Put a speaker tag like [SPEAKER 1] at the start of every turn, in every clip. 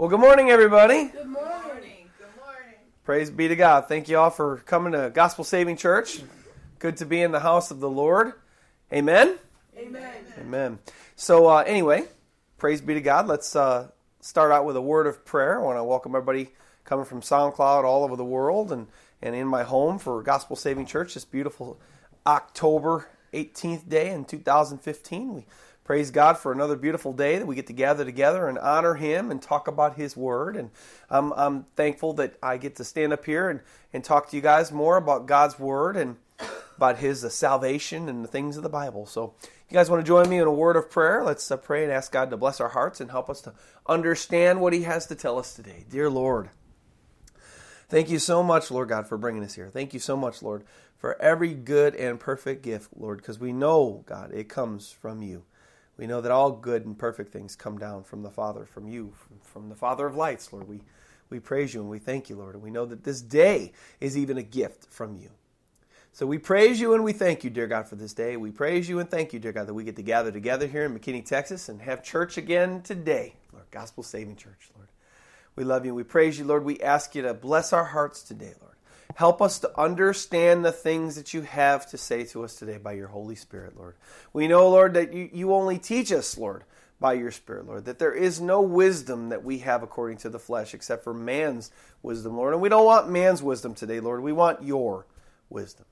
[SPEAKER 1] Well, good morning, everybody.
[SPEAKER 2] Good morning. Good morning.
[SPEAKER 1] Praise be to God. Thank you all for coming to Gospel Saving Church. Good to be in the house of the Lord. Amen.
[SPEAKER 2] Amen.
[SPEAKER 1] Amen. So, uh, anyway, praise be to God. Let's uh, start out with a word of prayer. I want to welcome everybody coming from SoundCloud all over the world and, and in my home for Gospel Saving Church this beautiful October 18th day in 2015. We praise God for another beautiful day that we get to gather together and honor Him and talk about His Word. And I'm, I'm thankful that I get to stand up here and, and talk to you guys more about God's Word and about His uh, salvation and the things of the Bible. So, you guys want to join me in a word of prayer? Let's uh, pray and ask God to bless our hearts and help us to understand what He has to tell us today. Dear Lord, thank you so much, Lord God, for bringing us here. Thank you so much, Lord, for every good and perfect gift, Lord, because we know, God, it comes from you. We know that all good and perfect things come down from the Father, from you, from, from the Father of lights, Lord. We, we praise you and we thank you, Lord. And we know that this day is even a gift from you. So we praise you and we thank you, dear God, for this day. We praise you and thank you, dear God, that we get to gather together here in McKinney, Texas and have church again today, Lord, Gospel Saving Church, Lord. We love you. We praise you, Lord. We ask you to bless our hearts today, Lord. Help us to understand the things that you have to say to us today by your Holy Spirit, Lord. We know, Lord, that you, you only teach us, Lord, by your Spirit, Lord, that there is no wisdom that we have according to the flesh except for man's wisdom, Lord. And we don't want man's wisdom today, Lord. We want your wisdom.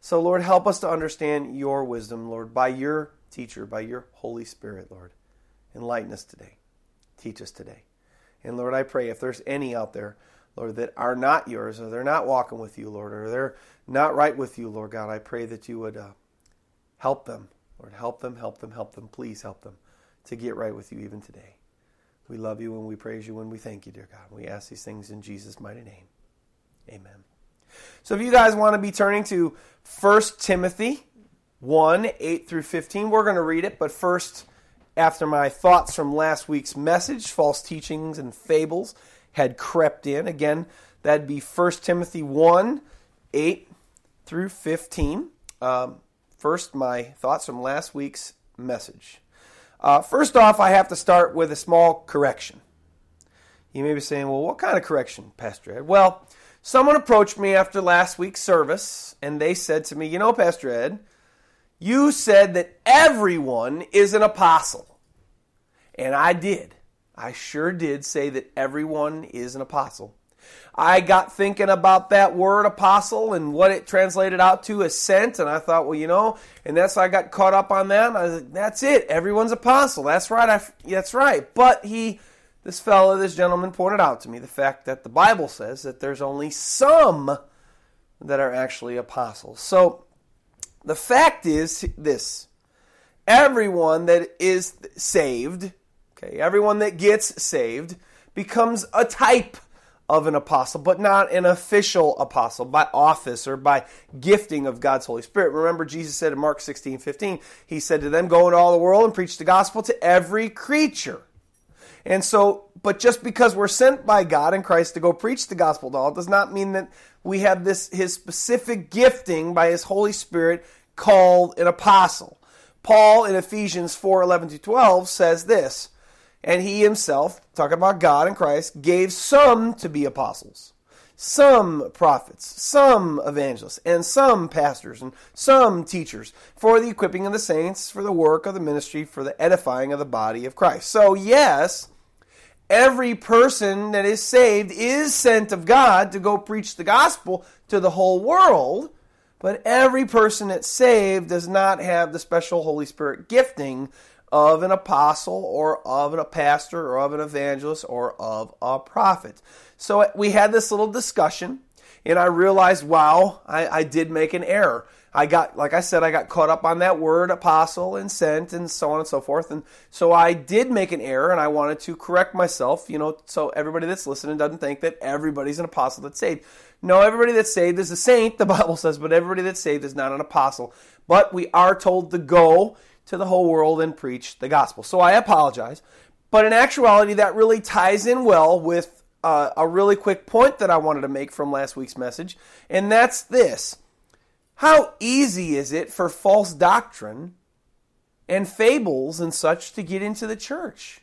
[SPEAKER 1] So, Lord, help us to understand your wisdom, Lord, by your teacher, by your Holy Spirit, Lord. Enlighten us today. Teach us today. And Lord, I pray if there's any out there, Lord, that are not yours, or they're not walking with you, Lord, or they're not right with you, Lord God, I pray that you would uh, help them. Lord, help them, help them, help them. Please help them to get right with you even today. We love you and we praise you and we thank you, dear God. We ask these things in Jesus' mighty name. Amen. So if you guys want to be turning to 1 Timothy 1 8 through 15, we're going to read it. But first, after my thoughts from last week's message, false teachings and fables had crept in, again, that'd be 1 Timothy 1 8 through 15. Um, first, my thoughts from last week's message. Uh, first off, I have to start with a small correction. You may be saying, well, what kind of correction, Pastor Ed? Well, Someone approached me after last week's service and they said to me, You know, Pastor Ed, you said that everyone is an apostle. And I did. I sure did say that everyone is an apostle. I got thinking about that word apostle and what it translated out to as sent, and I thought, well, you know, and that's I got caught up on that. I was like, that's it. Everyone's apostle. That's right. I, that's right. But he this fellow, this gentleman, pointed out to me the fact that the Bible says that there's only some that are actually apostles. So the fact is this everyone that is saved, okay, everyone that gets saved becomes a type of an apostle, but not an official apostle by office or by gifting of God's Holy Spirit. Remember, Jesus said in Mark 16 15, He said to them, Go into all the world and preach the gospel to every creature. And so, but just because we're sent by God and Christ to go preach the gospel to all does not mean that we have this his specific gifting by his Holy Spirit called an apostle. Paul in Ephesians 4 11 to 12 says this, and he himself, talking about God and Christ, gave some to be apostles, some prophets, some evangelists, and some pastors, and some teachers, for the equipping of the saints, for the work of the ministry, for the edifying of the body of Christ. So, yes, every person that is saved is sent of God to go preach the gospel to the whole world, but every person that's saved does not have the special Holy Spirit gifting of an apostle or of a pastor or of an evangelist or of a prophet. So we had this little discussion, and I realized, wow, I, I did make an error. I got, like I said, I got caught up on that word apostle and sent and so on and so forth. And so I did make an error and I wanted to correct myself, you know, so everybody that's listening doesn't think that everybody's an apostle that's saved. No, everybody that's saved is a saint, the Bible says, but everybody that's saved is not an apostle. But we are told to go to the whole world and preach the gospel. So I apologize. But in actuality, that really ties in well with uh, a really quick point that I wanted to make from last week's message, and that's this how easy is it for false doctrine and fables and such to get into the church?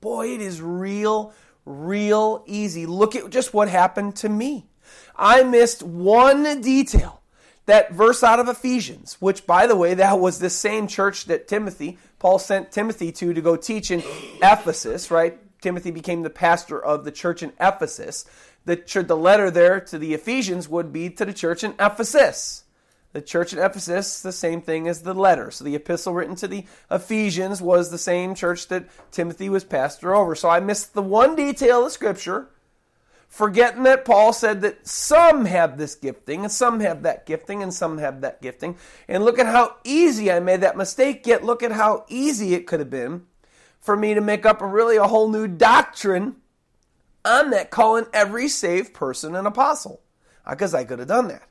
[SPEAKER 1] Boy, it is real, real easy. Look at just what happened to me. I missed one detail. That verse out of Ephesians, which, by the way, that was the same church that Timothy, Paul sent Timothy to to go teach in Ephesus, right? Timothy became the pastor of the church in Ephesus. The, the letter there to the Ephesians would be to the church in Ephesus. The church in Ephesus, the same thing as the letter. So the epistle written to the Ephesians was the same church that Timothy was pastor over. So I missed the one detail of Scripture forgetting that Paul said that some have this gifting and some have that gifting and some have that gifting. And look at how easy I made that mistake, yet look at how easy it could have been for me to make up a really a whole new doctrine on that, calling every saved person an apostle. Because I could have done that.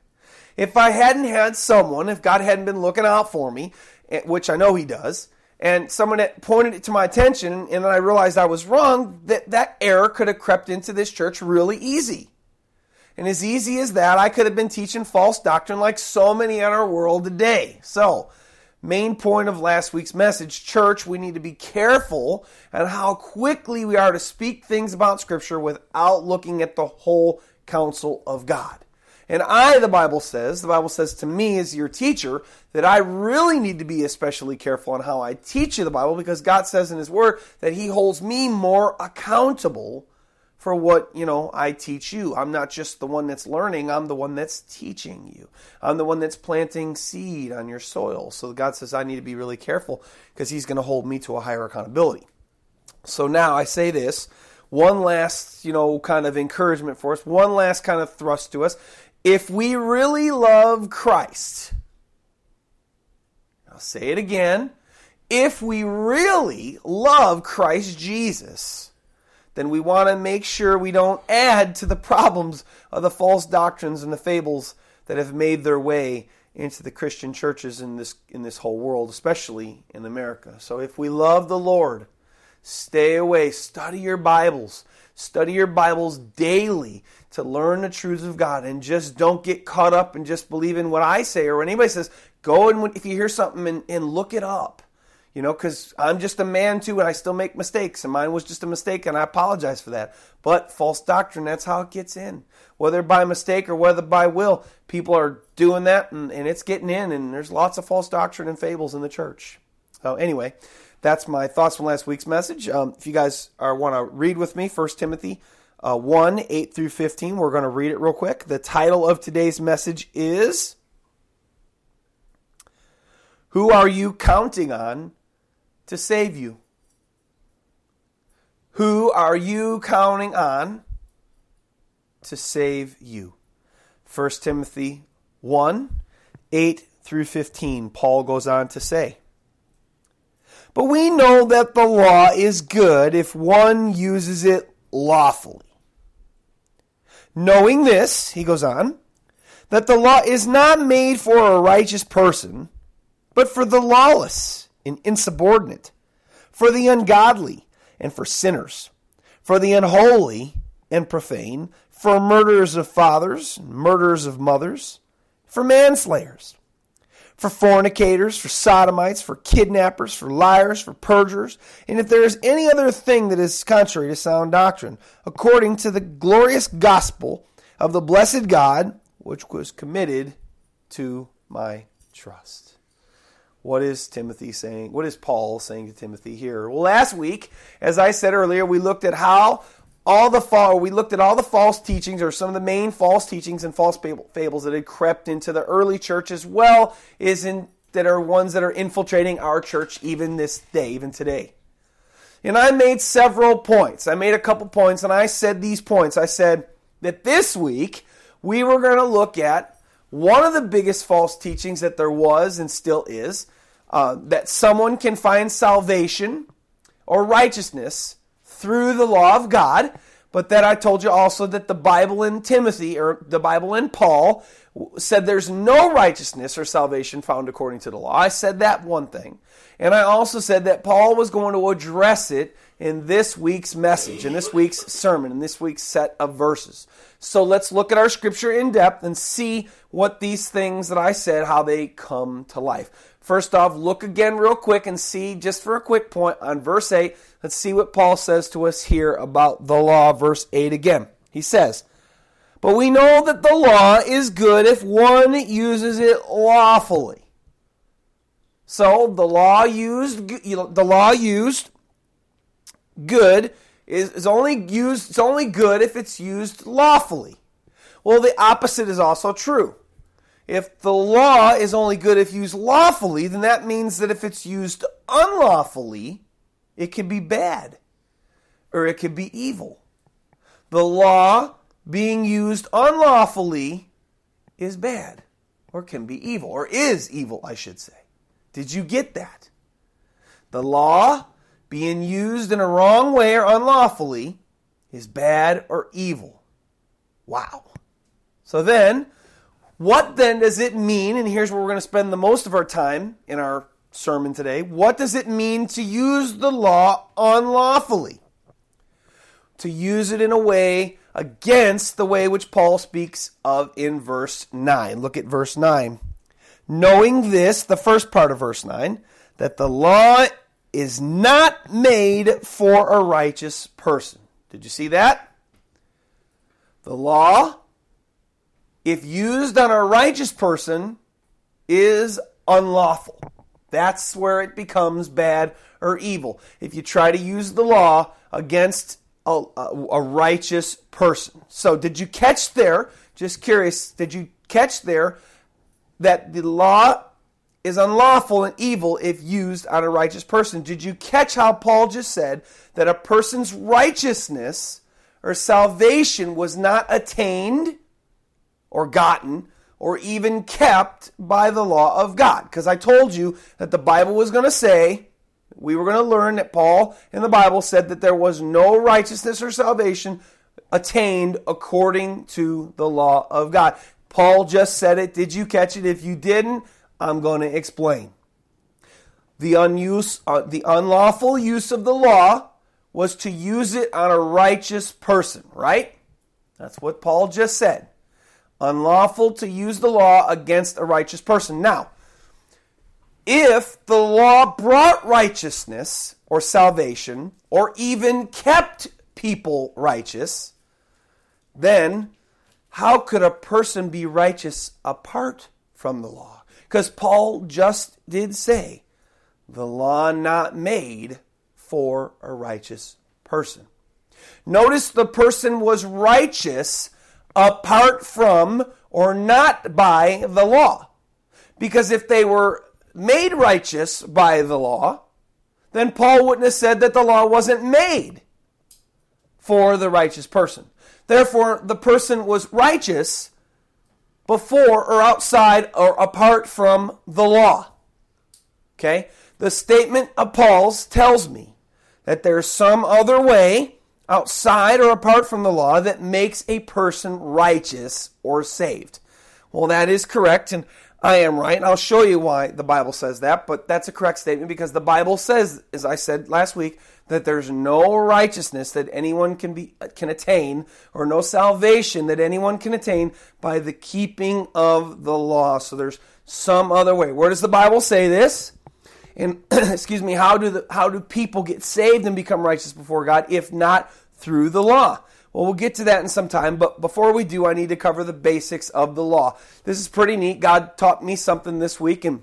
[SPEAKER 1] If I hadn't had someone, if God hadn't been looking out for me, eh, which I know He does, and someone pointed it to my attention and then I realized I was wrong, that that error could have crept into this church really easy. And as easy as that, I could have been teaching false doctrine like so many in our world today. So, main point of last week's message, church, we need to be careful at how quickly we are to speak things about Scripture without looking at the whole counsel of God. And I, the Bible says, the Bible says to me as your teacher, that I really need to be especially careful on how I teach you the Bible because God says in His Word that He holds me more accountable for what, you know, I teach you. I'm not just the one that's learning, I'm the one that's teaching you. I'm the one that's planting seed on your soil. So God says I need to be really careful because He's going to hold me to a higher accountability. So now I say this one last, you know, kind of encouragement for us, one last kind of thrust to us if we really love Christ, I'll say it again. If we really love Christ Jesus, then we want to make sure we don't add to the problems of the false doctrines and the fables that have made their way into the Christian churches in this in this whole world, especially in America. So if we love the Lord, stay away, study your Bibles, study your Bibles daily to learn the truths of God and just don't get caught up and just believe in what I say or when anybody says, go and if you hear something and, and look it up. You know, because I'm just a man too and I still make mistakes and mine was just a mistake and I apologize for that. But false doctrine, that's how it gets in. Whether by mistake or whether by will, people are doing that and, and it's getting in and there's lots of false doctrine and fables in the church. So anyway, that's my thoughts from last week's message. Um, if you guys want to read with me, 1 Timothy uh, 1 8 through 15. We're going to read it real quick. The title of today's message is Who Are You Counting On to Save You? Who are you counting on to save you? 1 Timothy 1 8 through 15. Paul goes on to say, But we know that the law is good if one uses it lawfully. Knowing this, he goes on, that the law is not made for a righteous person, but for the lawless and insubordinate, for the ungodly and for sinners, for the unholy and profane, for murderers of fathers, murderers of mothers, for manslayers for fornicators, for sodomites, for kidnappers, for liars, for perjurers, and if there is any other thing that is contrary to sound doctrine, according to the glorious gospel of the blessed God, which was committed to my trust. What is Timothy saying? What is Paul saying to Timothy here? Well, last week, as I said earlier, we looked at how all the fall, we looked at all the false teachings or some of the main false teachings and false fables that had crept into the early church as well is in that are ones that are infiltrating our church even this day, even today. And I made several points. I made a couple points and I said these points. I said that this week we were going to look at one of the biggest false teachings that there was and still is uh, that someone can find salvation or righteousness through the law of God, but that I told you also that the Bible in Timothy, or the Bible in Paul, said there's no righteousness or salvation found according to the law. I said that one thing. And I also said that Paul was going to address it in this week's message, in this week's sermon, in this week's set of verses. So let's look at our scripture in depth and see what these things that I said, how they come to life. First off, look again real quick and see, just for a quick point, on verse 8, let's see what Paul says to us here about the law. Verse 8 again. He says, But we know that the law is good if one uses it lawfully. So the law used, the law used good is, is only used it's only good if it's used lawfully. Well, the opposite is also true. If the law is only good if used lawfully, then that means that if it's used unlawfully, it can be bad or it can be evil. The law being used unlawfully is bad or can be evil or is evil, I should say. Did you get that? The law being used in a wrong way or unlawfully is bad or evil. Wow. So then, what then does it mean? And here's where we're going to spend the most of our time in our sermon today. What does it mean to use the law unlawfully? To use it in a way against the way which Paul speaks of in verse 9. Look at verse 9. Knowing this, the first part of verse 9, that the law is not made for a righteous person. Did you see that? The law, if used on a righteous person, is unlawful. That's where it becomes bad or evil. If you try to use the law against a, a, a righteous person. So, did you catch there? Just curious, did you catch there that the law is unlawful and evil if used on a righteous person. Did you catch how Paul just said that a person's righteousness or salvation was not attained or gotten or even kept by the law of God? Because I told you that the Bible was going to say, we were going to learn that Paul in the Bible said that there was no righteousness or salvation attained according to the law of God. Paul just said it. Did you catch it? If you didn't, I'm going to explain. The, unuse, uh, the unlawful use of the law was to use it on a righteous person, right? That's what Paul just said. Unlawful to use the law against a righteous person. Now, if the law brought righteousness or salvation, or even kept people righteous, then how could a person be righteous apart from the law? Because Paul just did say, the law not made for a righteous person. Notice the person was righteous apart from or not by the law. Because if they were made righteous by the law, then Paul wouldn't have said that the law wasn't made for the righteous person. Therefore, the person was righteous before or outside or apart from the law. Okay? The statement of Paul's tells me that there's some other way outside or apart from the law that makes a person righteous or saved. Well, that is correct, and I am right, and I'll show you why the Bible says that, but that's a correct statement because the Bible says, as I said last week, that there's no righteousness that anyone can be can attain or no salvation that anyone can attain by the keeping of the law. So there's some other way. Where does the Bible say this? And excuse me, how do the how do people get saved and become righteous before God if not through the law? Well, we'll get to that in some time, but before we do, I need to cover the basics of the law. This is pretty neat. God taught me something this week and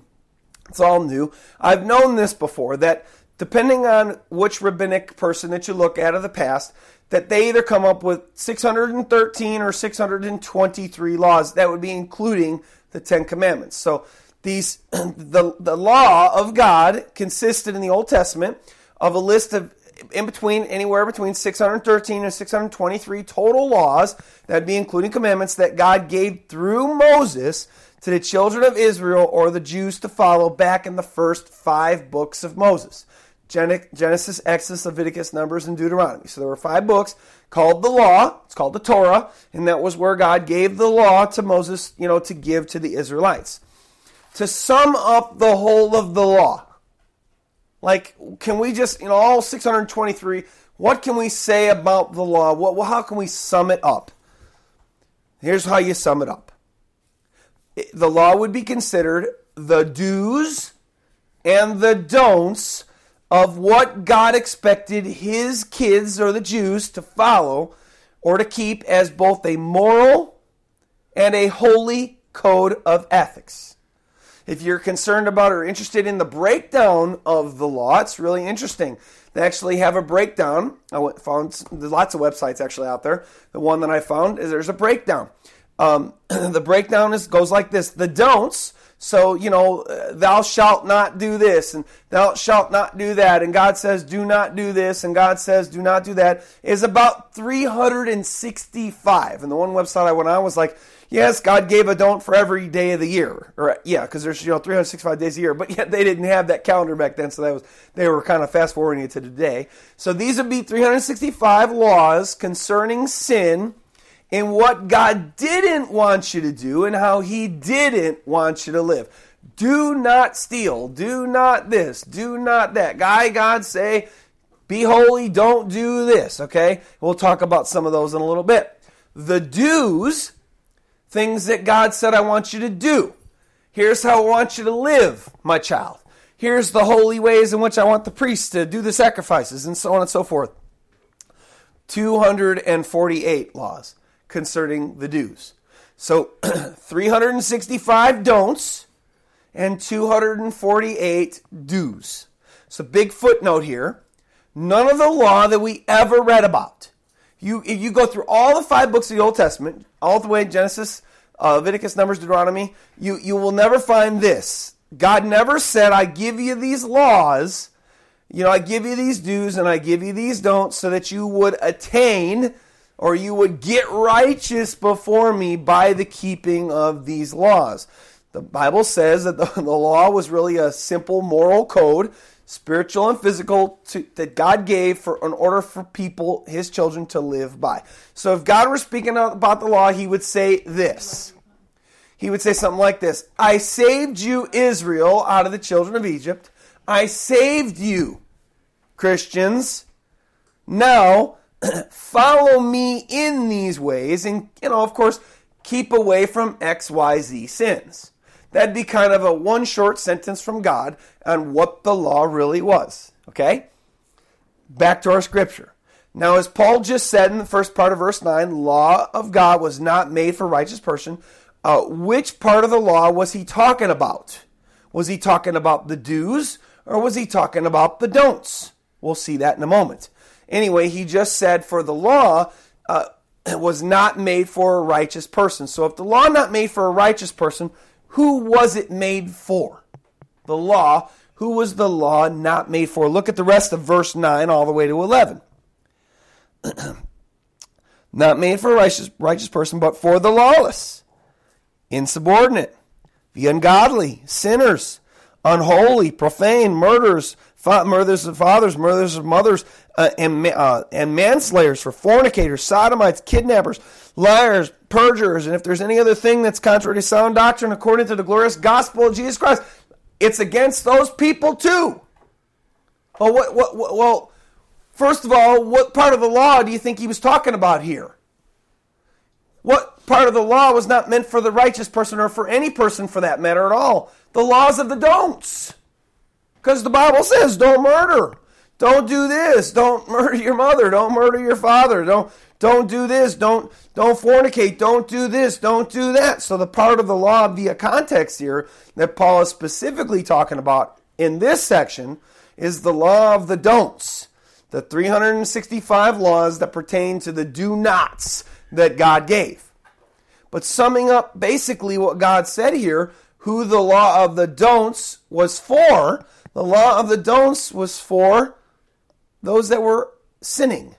[SPEAKER 1] it's all new. I've known this before that depending on which rabbinic person that you look at of the past, that they either come up with 613 or 623 laws. That would be including the Ten Commandments. So these the the law of God consisted in the Old Testament of a list of in between anywhere between 613 and 623 total laws that'd be including commandments that God gave through Moses to the children of Israel or the Jews to follow back in the first 5 books of Moses. Genesis, Exodus, Leviticus, Numbers, and Deuteronomy. So there were five books called the law. It's called the Torah, and that was where God gave the law to Moses, you know, to give to the Israelites. To sum up the whole of the law, Like, can we just, you know, all 623, what can we say about the law? What, how can we sum it up? Here's how you sum it up the law would be considered the do's and the don'ts of what God expected his kids or the Jews to follow or to keep as both a moral and a holy code of ethics. If you're concerned about or interested in the breakdown of the law, it's really interesting. They actually have a breakdown. I found there's lots of websites actually out there. The one that I found is there's a breakdown. Um, the breakdown is goes like this: the don'ts. So you know, uh, thou shalt not do this, and thou shalt not do that, and God says, do not do this, and God says, do not do that. Is about 365. And the one website I went on was like Yes, God gave a don't for every day of the year. Or yeah, because there's you know 365 days a year, but yet they didn't have that calendar back then, so that was they were kind of fast forwarding it to today. So these would be 365 laws concerning sin and what God didn't want you to do and how He didn't want you to live. Do not steal. Do not this. Do not that. Guy, God say, be holy. Don't do this. Okay, we'll talk about some of those in a little bit. The do's things that God said I want you to do. Here's how I want you to live, my child. Here's the holy ways in which I want the priests to do the sacrifices, and so on and so forth. 248 laws concerning the do's. So 365 don'ts and 248 do's. So, big footnote here. None of the law that we ever read about you if you go through all the five books of the Old Testament, all the way Genesis, uh, Leviticus, Numbers, Deuteronomy, you you will never find this. God never said, "I give you these laws." You know, I give you these do's and I give you these don'ts so that you would attain or you would get righteous before me by the keeping of these laws. The Bible says that the, the law was really a simple moral code spiritual and physical, to, that God gave for in order for people, His children, to live by. So, if God were speaking about the law, He would say this. He would say something like this: "I saved you, Israel, out of the children of Egypt. I saved you, Christians. Now." follow me in these ways and you know of course keep away from xyz sins That'd be kind of a one short sentence from God on what the law really was. Okay? Back to our scripture. Now, as Paul just said in the first part of verse 9, law of God was not made for righteous person. Uh, which part of the law was he talking about? Was he talking about the do's or was he talking about the don'ts? We'll see that in a moment. Anyway, he just said for the law uh, was not made for a righteous person. So if the law not made for a righteous person, who was it made for? The law. Who was the law not made for? Look at the rest of verse 9 all the way to 11. not made for a righteous, righteous person, but for the lawless, insubordinate, the ungodly, sinners, unholy, profane, murderers, murders of fathers, murders of mothers, uh, and, uh, and manslayers, for fornicators, sodomites, kidnappers, liars, perjurers, and if there's any other thing that's contrary to sound doctrine according to the glorious gospel of Jesus Christ, it's against those people too. Well, what, what, what, well, first of all, what part of the law do you think he was talking about here? What part of the law was not meant for the righteous person or for any person for that matter at all? The laws of the don'ts. Because the Bible says don't murder. Don't do this. Don't murder your mother. Don't murder your father. Don't don't do this. Don't don't fornicate. Don't do this. Don't do that. So the part of the law via context here that Paul is specifically talking about in this section is the law of the don'ts. The 365 laws that pertain to the do nots that God gave. But summing up basically what God said here, who the law of the don'ts was for, the law of the don'ts was for those that were sinning,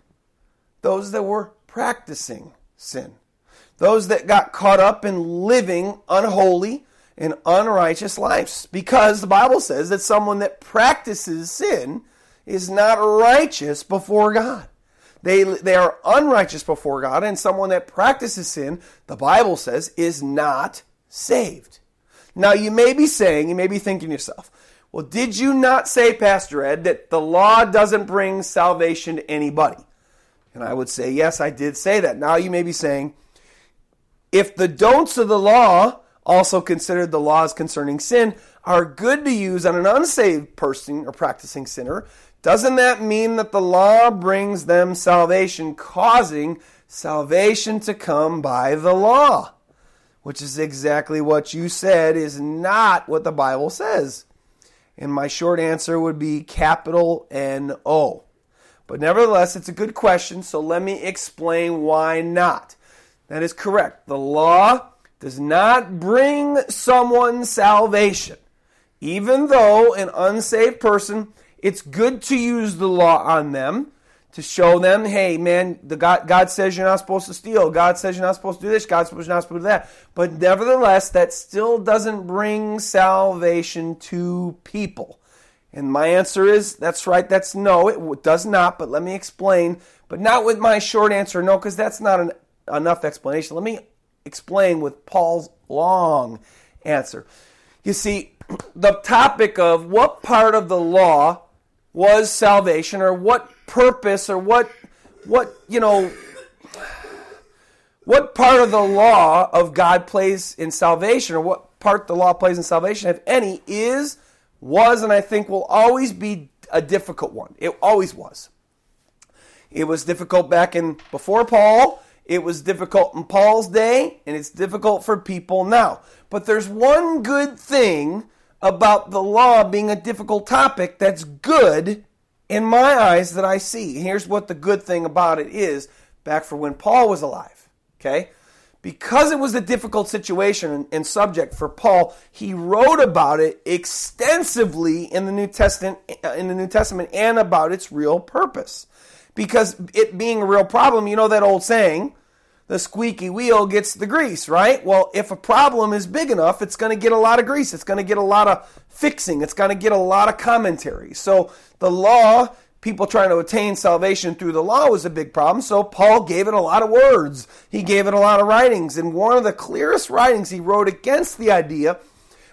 [SPEAKER 1] those that were practicing sin, those that got caught up in living unholy and unrighteous lives. Because the Bible says that someone that practices sin is not righteous before God. They, they are unrighteous before God, and someone that practices sin, the Bible says, is not saved. Now, you may be saying, you may be thinking yourself, Well, did you not say, Pastor Ed, that the law doesn't bring salvation to anybody? And I would say, yes, I did say that. Now you may be saying, if the don'ts of the law, also considered the laws concerning sin, are good to use on an unsaved person or practicing sinner, doesn't that mean that the law brings them salvation, causing salvation to come by the law? Which is exactly what you said is not what the Bible says. And my short answer would be capital N O. But nevertheless, it's a good question, so let me explain why not. That is correct. The law does not bring someone salvation. Even though an unsaved person, it's good to use the law on them to show them, hey, man, the God, God says you're not supposed to steal. God says you're not supposed to do this. God says you're not supposed to do that. But nevertheless, that still doesn't bring salvation to people. And my answer is that's right, that's no, it does not, but let me explain. But not with my short answer, no, because that's not an, enough explanation. Let me explain with Paul's long answer. You see, the topic of what part of the law was salvation or what purpose or what what you know what part of the law of God plays in salvation or what part the law plays in salvation if any is was and I think will always be a difficult one. It always was. It was difficult back in before Paul. It was difficult in Paul's day, and it's difficult for people now. But there's one good thing about the law being a difficult topic that's good in my eyes that I see. Here's what the good thing about it is back for when Paul was alive. Okay? because it was a difficult situation and subject for Paul, he wrote about it extensively in the New Testament uh, in the New Testament and about its real purpose. Because it being a real problem, you know that old saying, the squeaky wheel gets the grease, right? Well, if a problem is big enough, it's going to get a lot of grease. It's going to get a lot of fixing. It's going to get a lot of commentary. So the law people trying to attain salvation through the law was a big problem. So Paul gave it a lot of words. He gave it a lot of writings. And one of the clearest writings he wrote against the idea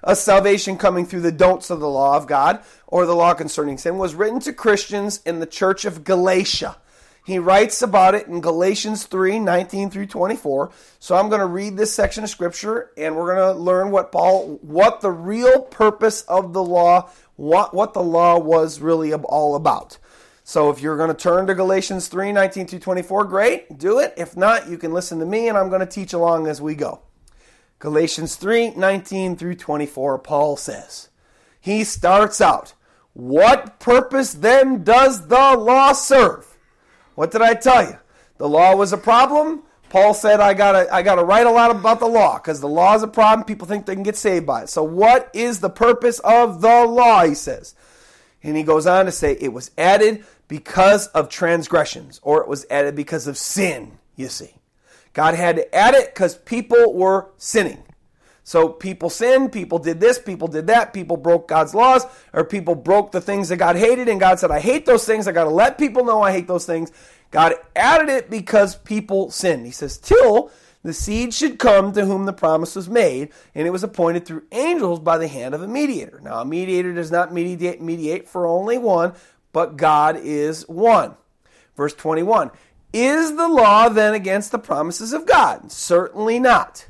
[SPEAKER 1] of salvation coming through the don'ts of the law of God or the law concerning sin was written to Christians in the church of Galatia. He writes about it in Galatians 3 19 through 24. So I'm going to read this section of scripture and we're going to learn what Paul, what the real purpose of the law, what, what the law was really all about. So if you're going to turn to Galatians 3 19 through 24, great, do it. If not, you can listen to me and I'm going to teach along as we go. Galatians 3 19 through 24, Paul says, He starts out, What purpose then does the law serve? What did I tell you? The law was a problem. Paul said, I gotta, I gotta write a lot about the law because the law is a problem. People think they can get saved by it. So, what is the purpose of the law? He says. And he goes on to say, It was added because of transgressions, or it was added because of sin, you see. God had to add it because people were sinning. So people sinned, people did this, people did that, people broke God's laws, or people broke the things that God hated, and God said, I hate those things, I got to let people know I hate those things. God added it because people sinned. He says, till the seed should come to whom the promise was made, and it was appointed through angels by the hand of a mediator. Now, a mediator does not mediate, mediate for only one, but God is one. Verse 21 Is the law then against the promises of God? Certainly not.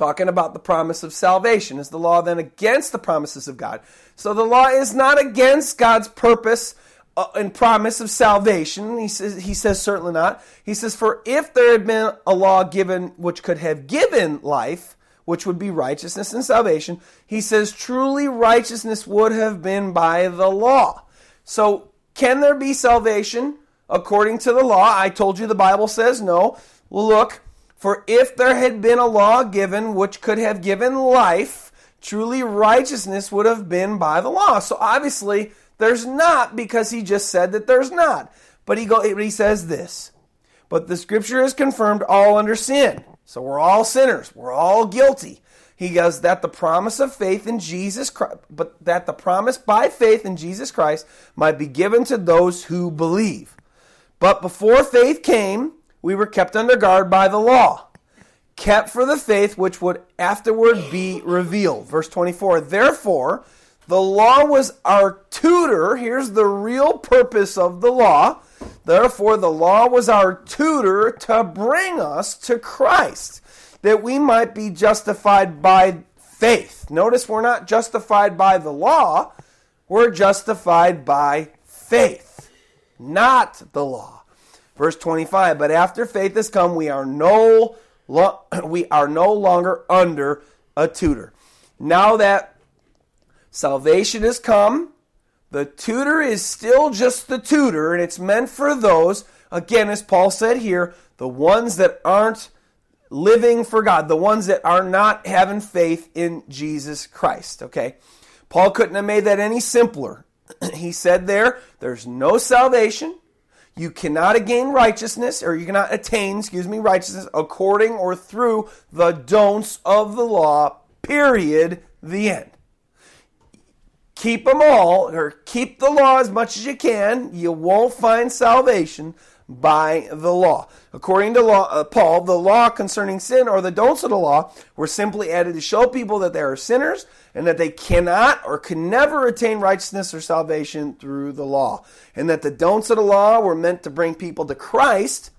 [SPEAKER 1] Talking about the promise of salvation. Is the law then against the promises of God? So the law is not against God's purpose uh, and promise of salvation. He says, he says, certainly not. He says, For if there had been a law given which could have given life, which would be righteousness and salvation, he says, truly righteousness would have been by the law. So, can there be salvation according to the law? I told you the Bible says no. Well, look, for if there had been a law given which could have given life, truly righteousness would have been by the law. So, obviously, there's not because he just said that there's not. But he, go, he says this. But the scripture is confirmed all under sin. So we're all sinners. We're all guilty. He goes that the promise of faith in Jesus Christ, but that the promise by faith in Jesus Christ might be given to those who believe. But before faith came, we were kept under guard by the law, kept for the faith which would afterward be revealed. Verse 24. Therefore, The law was our tutor. Here's the real purpose of the law. Therefore, the law was our tutor to bring us to Christ, that we might be justified by faith. Notice we're not justified by the law, we're justified by faith, not the law. Verse 25, but after faith has come, we are no lo- we are no longer under a tutor. Now that salvation has come, the tutor is still just the tutor, and it's meant for those, again, as Paul said here, the ones that aren't living for God, the ones that are not having faith in Jesus Christ. Okay? Paul couldn't have made that any simpler. he said there, there's no salvation. You cannot gain righteousness, or you cannot attain, excuse me, righteousness according or through the don'ts of the law, period, the end keep them all, or keep the law as much as you can. You won't find salvation by the law. According to law, uh, Paul, the law concerning sin or the don'ts of the law were simply added to show people that they are sinners and that they cannot or can never attain righteousness or salvation through the law. And that the don'ts of the law were meant to bring people to Christ,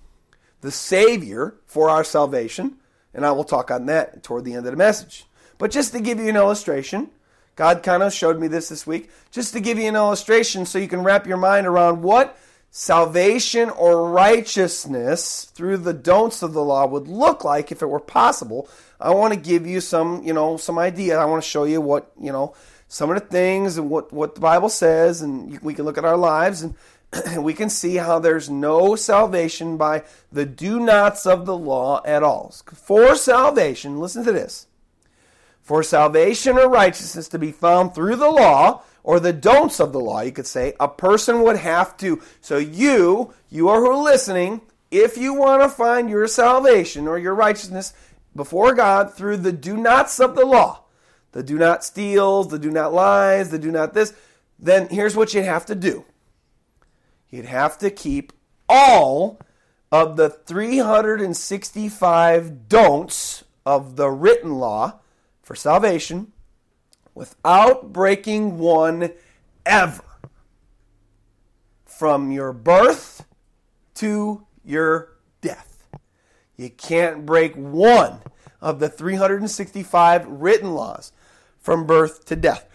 [SPEAKER 1] the Savior, for our salvation. And I will talk on that toward the end of the message. But just to give you an illustration, God kind of showed me this this week, just to give you an illustration so you can wrap your mind around what salvation or righteousness through the don'ts of the law would look like if it were possible. I want to give you some, you know, some idea. I want to show you what, you know, some of the things and what, what the Bible says, and we can look at our lives and we can see how there's no salvation by the do nots of the law at all. For salvation, listen to this for salvation or righteousness to be found through the law or the don'ts of the law, you could say, a person would have to. So you, you are who are listening, if you want to find your salvation or your righteousness before God through the do nots of the law, the do not steals, the do not lies, the do not this, then here's what you'd have to do. You'd have to keep all of the 365 don'ts of the written law for salvation without breaking one ever. From your birth to your death. You can't break one of the 365 written laws from birth to death.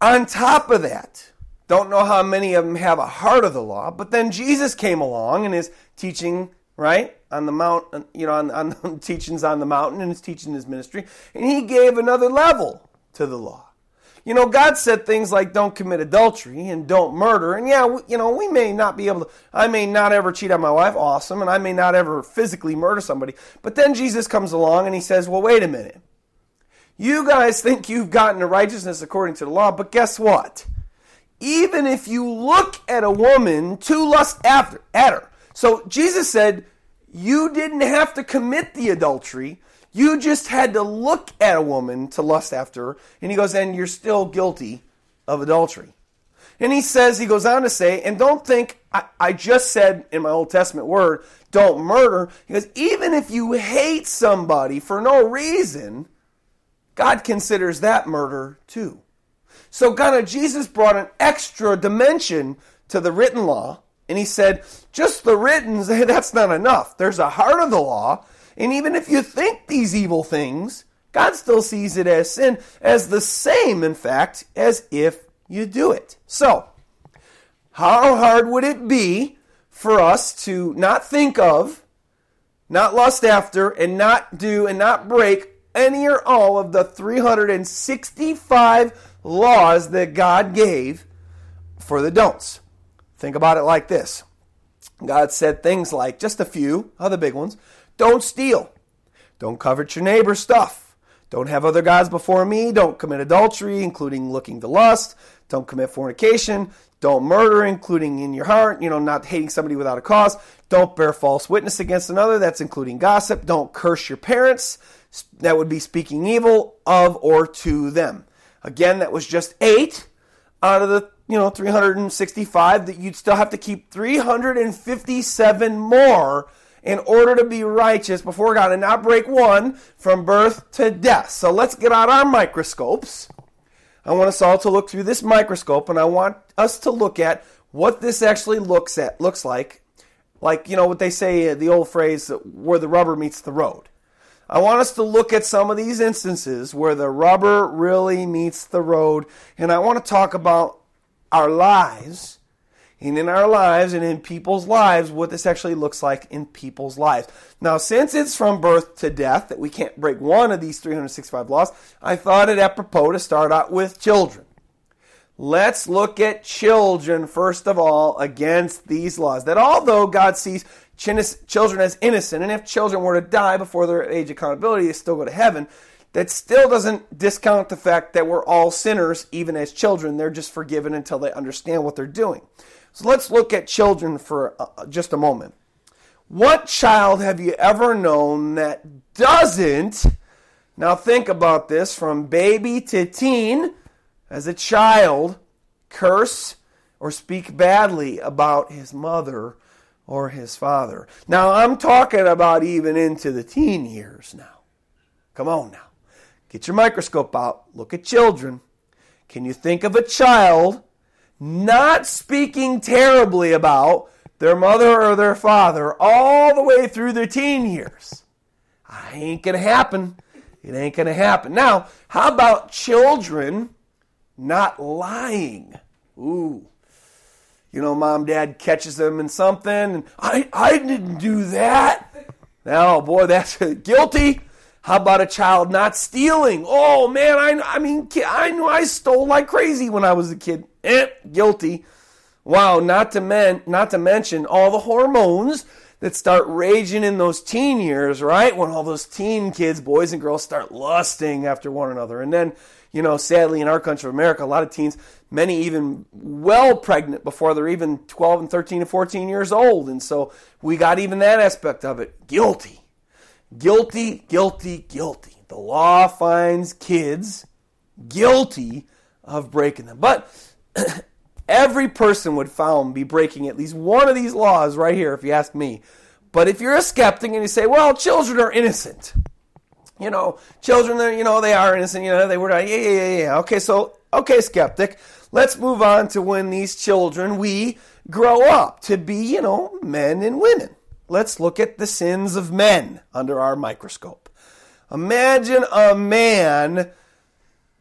[SPEAKER 1] On top of that, don't know how many of them have a heart of the law, but then Jesus came along and is teaching right? On the mount, you know, on, on the teachings on the mountain and is teaching his ministry. And he gave another level to the law. You know, God said things like don't commit adultery and don't murder. And yeah, you know, we may not be able to, I may not ever cheat on my wife, awesome, and I may not ever physically murder somebody. But then Jesus comes along and he says, well, wait a minute. You guys think you've gotten to righteousness according to the law, but guess what? Even if you look at a woman to lust after at her, so Jesus said, You didn't have to commit the adultery. You just had to look at a woman to lust after her. And he goes, And you're still guilty of adultery. And he says, he goes on to say, and don't think I, I, just said in my Old Testament word, don't murder. He goes, even if you hate somebody for no reason, God considers that murder too. So kind of uh, Jesus brought an extra dimension to the written law and he said, just the written, that's not enough. There's a heart of the law. And even if you think these evil things, God still sees it as sin, as the same, in fact, as if you do it. So, how hard would it be for us to not think of, not lust after, and not do, and not break any or all of the 365 laws that God gave for the don'ts? Think about it like this God said things like, just a few, other big ones don't steal, don't covet your neighbor's stuff, don't have other gods before me, don't commit adultery, including looking to lust, don't commit fornication, don't murder, including in your heart, you know, not hating somebody without a cause, don't bear false witness against another, that's including gossip, don't curse your parents, that would be speaking evil of or to them. Again, that was just eight out of the you know 365 that you'd still have to keep 357 more in order to be righteous before God and not break one from birth to death. So let's get out our microscopes. I want us all to look through this microscope and I want us to look at what this actually looks at looks like. Like, you know, what they say uh, the old phrase uh, where the rubber meets the road. I want us to look at some of these instances where the rubber really meets the road and I want to talk about our lives and in our lives and in people's lives what this actually looks like in people's lives. Now, since it's from birth to death that we can't break one of these 365 laws, I thought it apropos to start out with children. Let's look at children first of all against these laws. That although God sees children as innocent, and if children were to die before their age accountability, they still go to heaven. That still doesn't discount the fact that we're all sinners, even as children. They're just forgiven until they understand what they're doing. So let's look at children for uh, just a moment. What child have you ever known that doesn't, now think about this, from baby to teen, as a child, curse or speak badly about his mother or his father? Now, I'm talking about even into the teen years now. Come on now. Get your microscope out. Look at children. Can you think of a child not speaking terribly about their mother or their father all the way through their teen years. I ain't going to happen. It ain't going to happen. Now, how about children not lying? Ooh. You know, mom, dad catches them in something, and I, I didn't do that. Now, boy, that's guilty. How about a child not stealing? Oh man, I, I mean, I know I stole like crazy when I was a kid. Eh, guilty. Wow, not to men, not to mention all the hormones that start raging in those teen years, right? When all those teen kids, boys and girls, start lusting after one another. And then, you know, sadly in our country of America, a lot of teens, many even well pregnant before they're even 12 and 13 and 14 years old. And so we got even that aspect of it. Guilty. Guilty, guilty, guilty. The law finds kids guilty of breaking them. But every person would found be breaking at least one of these laws right here, if you ask me. But if you're a skeptic and you say, well, children are innocent, you know, children, you know, they are innocent, you know, they were, yeah, yeah, yeah, yeah. Okay, so, okay, skeptic, let's move on to when these children, we grow up to be, you know, men and women. Let's look at the sins of men under our microscope. Imagine a man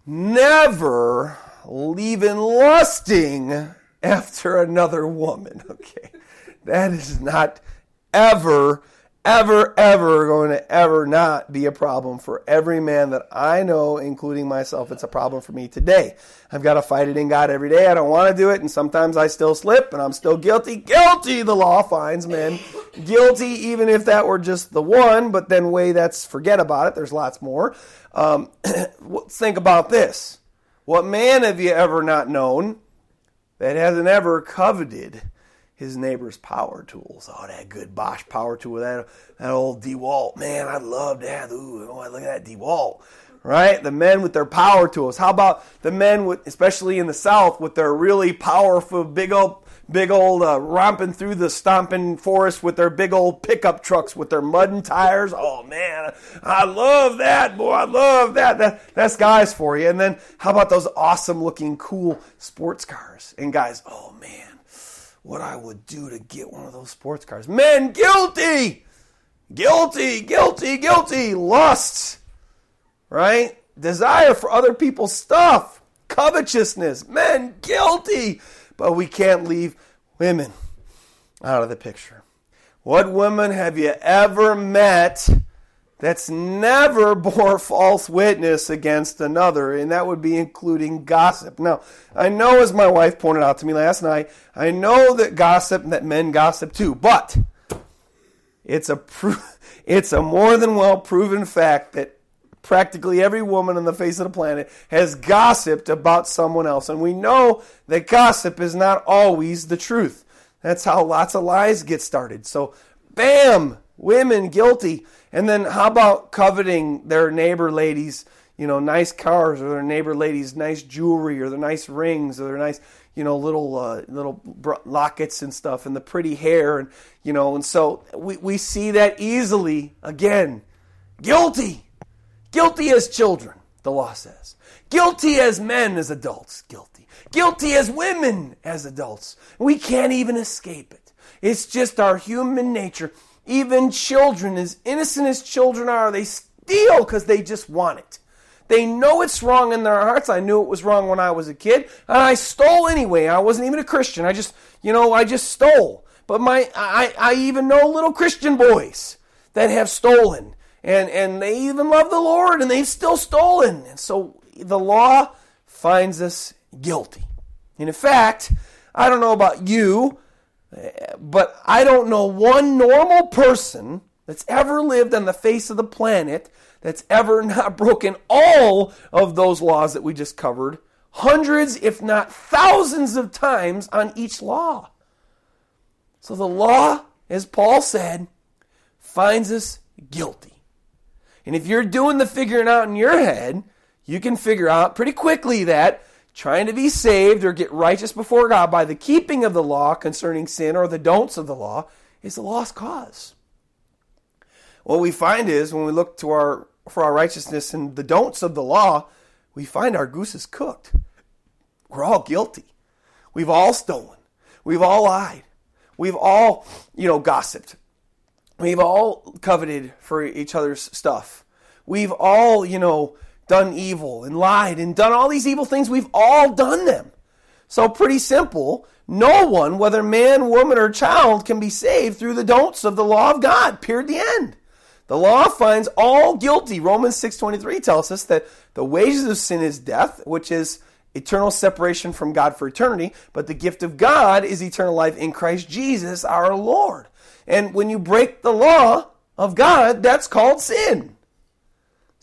[SPEAKER 1] never leaving lusting after another woman. Okay. That is not ever ever, ever going to ever not be a problem for every man that I know, including myself. It's a problem for me today. I've got to fight it in God every day. I don't want to do it, and sometimes I still slip, and I'm still guilty. Guilty, the law finds men. Guilty, even if that were just the one, but then way that's forget about it. There's lots more. Um, think about this. What man have you ever not known that hasn't ever coveted? His neighbor's power tools. Oh, that good Bosch power tool, that that old DeWalt. Man, I'd love to have. Ooh, oh, look at that DeWalt. Right, the men with their power tools. How about the men with, especially in the South, with their really powerful, big old, big old uh, romping through the stomping forest with their big old pickup trucks with their mud and tires. Oh man, I love that, boy. I love that. That that's guys for you. And then how about those awesome looking, cool sports cars? And guys, oh man what I would do to get one of those sports cars. Men, guilty! Guilty, guilty, guilty. Lust, right? Desire for other people's stuff. Covetousness. Men, guilty. But we can't leave women out of the picture. What women have you ever met that's never bore false witness against another, and that would be including gossip. Now, I know, as my wife pointed out to me last night, I know that gossip, that men gossip too, but it's a pro- it's a more than well proven fact that practically every woman on the face of the planet has gossiped about someone else, and we know that gossip is not always the truth. That's how lots of lies get started. So, bam, women guilty. And then how about coveting their neighbor ladies, you know, nice cars or their neighbor ladies nice jewelry or their nice rings or their nice, you know, little uh, little lockets and stuff and the pretty hair and you know, and so we we see that easily again. Guilty. Guilty as children. the law says. Guilty as men as adults, guilty. Guilty as women as adults. We can't even escape it. It's just our human nature. Even children, as innocent as children are, they steal because they just want it. They know it's wrong in their hearts. I knew it was wrong when I was a kid, and I stole anyway. I wasn't even a Christian. I just, you know, I just stole. But my, I, I even know little Christian boys that have stolen, and and they even love the Lord, and they've still stolen. And so the law finds us guilty. And in fact, I don't know about you, but I don't know one normal person that's ever lived on the face of the planet that's ever not broken all of those laws that we just covered, hundreds, if not thousands of times on each law. So the law, as Paul said, finds us guilty. And if you're doing the figuring out in your head, you can figure out pretty quickly that trying to be saved or get righteous before God by the keeping of the law concerning sin or the don'ts of the law is a lost cause. What we find is when we look to our for our righteousness and the don'ts of the law, we find our goose is cooked. We're all guilty. We've all stolen. We've all lied. We've all, you know, gossiped. We've all coveted for each other's stuff. We've all, you know, done evil and lied and done all these evil things. We've all done them. So, pretty simple. No one, whether man, woman, or child, can be saved through the don'ts of the law of God. Period. The end. The law finds all guilty. Romans 6:23 tells us that the wages of sin is death, which is eternal separation from God for eternity, but the gift of God is eternal life in Christ Jesus our Lord. And when you break the law of God, that's called sin.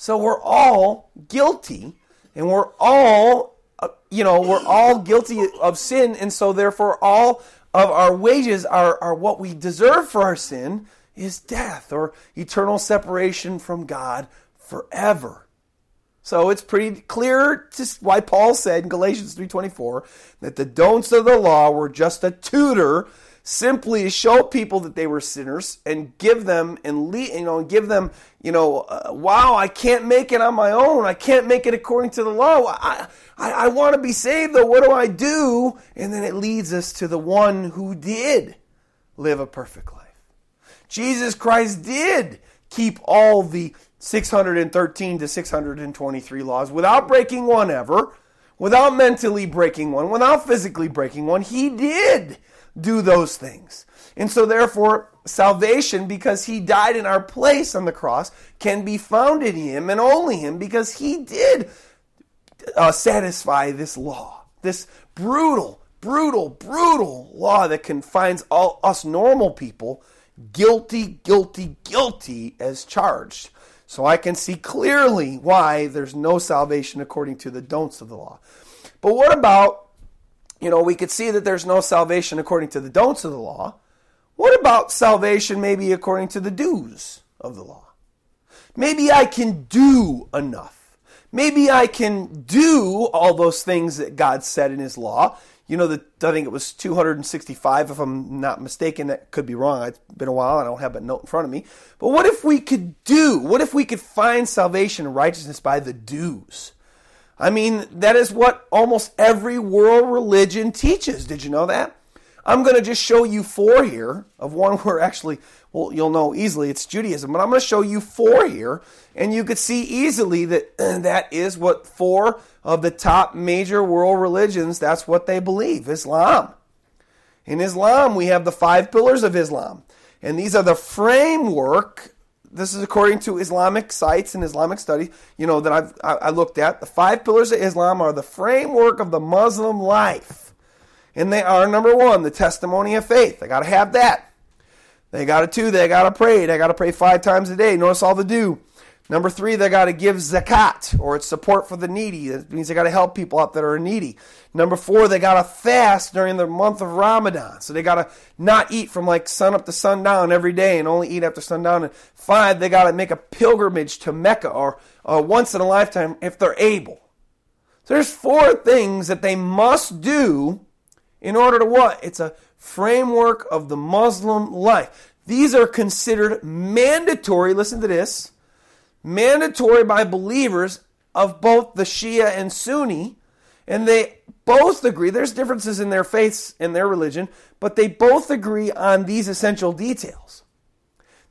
[SPEAKER 1] So we're all guilty and we're all uh, you know, we're all guilty of sin and so therefore all of our wages are are what we deserve for our sin is death or eternal separation from God forever. So it's pretty clear why Paul said in Galatians 3:24 that the don'ts of the law were just a tutor simply show people that they were sinners and give them and lead, you know and give them you know uh, wow I can't make it on my own. I can't make it according to the law. I I, I want to be saved though. What do I do? And then it leads us to the one who did live a perfect life. Jesus Christ did keep all the 613 to 623 laws without breaking one ever, without mentally breaking one, without physically breaking one. He did do those things. And so, therefore, salvation, because he died in our place on the cross, can be found in him and only him because he did uh, satisfy this law, this brutal, brutal, brutal law that confines all us normal people guilty, guilty, guilty as charged. So I can see clearly why there's no salvation according to the don'ts of the law. But what about, you know, we could see that there's no salvation according to the don'ts of the law. What about salvation maybe according to the do's of the law? Maybe I can do enough. Maybe I can do all those things that God said in His law you know that I think it was 265 if I'm not mistaken. That could be wrong. It's been a while. I don't have that note in front of me. But what if we could do? What if we could find salvation and righteousness by the do's? I mean, that is what almost every world religion teaches. Did you know that? I'm going to just show you four here of one where actually, well, you'll know easily it's Judaism, but I'm going to show you four here, and you could see easily that that is what four of the top major world religions, that's what they believe Islam. In Islam, we have the five pillars of Islam. And these are the framework. This is according to Islamic sites and Islamic studies, you know, that I've I looked at. The five pillars of Islam are the framework of the Muslim life. And they are number one, the testimony of faith. They got to have that. They got to two, they got to pray. They got to pray five times a day. Notice all the do. Number three, they got to give zakat, or it's support for the needy. That means they got to help people out that are needy. Number four, they got to fast during the month of Ramadan. So they got to not eat from like sun up to sundown every day and only eat after sundown. And five, they got to make a pilgrimage to Mecca or, or once in a lifetime if they're able. So there's four things that they must do in order to what? It's a framework of the Muslim life. These are considered mandatory, listen to this, mandatory by believers of both the Shia and Sunni, and they both agree, there's differences in their faiths and their religion, but they both agree on these essential details.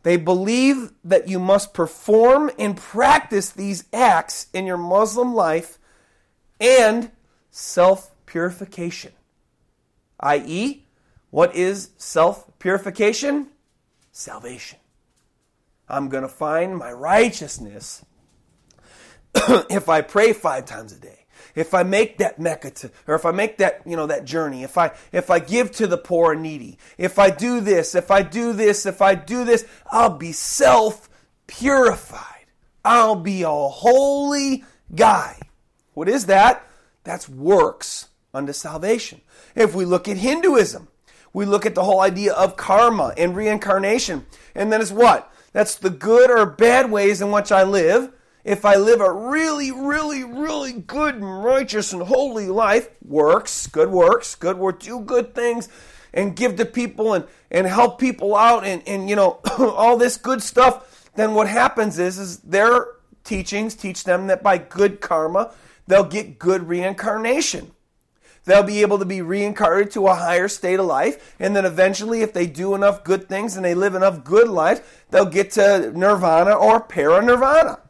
[SPEAKER 1] They believe that you must perform and practice these acts in your Muslim life and self purification. I.e., what is self purification? Salvation. I'm going to find my righteousness if I pray five times a day if I make that Mecca to, or if I make that, you know, that journey, if I, if I give to the poor and needy, if I do this, if I do this, if I do this, I'll be self purified. I'll be a holy guy. What is that? That's works unto salvation. If we look at Hinduism, we look at the whole idea of karma and reincarnation. And then it's what? That's the good or bad ways in which I live if I live a really, really, really good and righteous and holy life, works, good works, good work, do good things and give to people and, and help people out and, and you know, all this good stuff, then what happens is, is their teachings teach them that by good karma, they'll get good reincarnation. They'll be able to be reincarnated to a higher state of life. And then eventually, if they do enough good things and they live enough good life, they'll get to nirvana or paranirvana.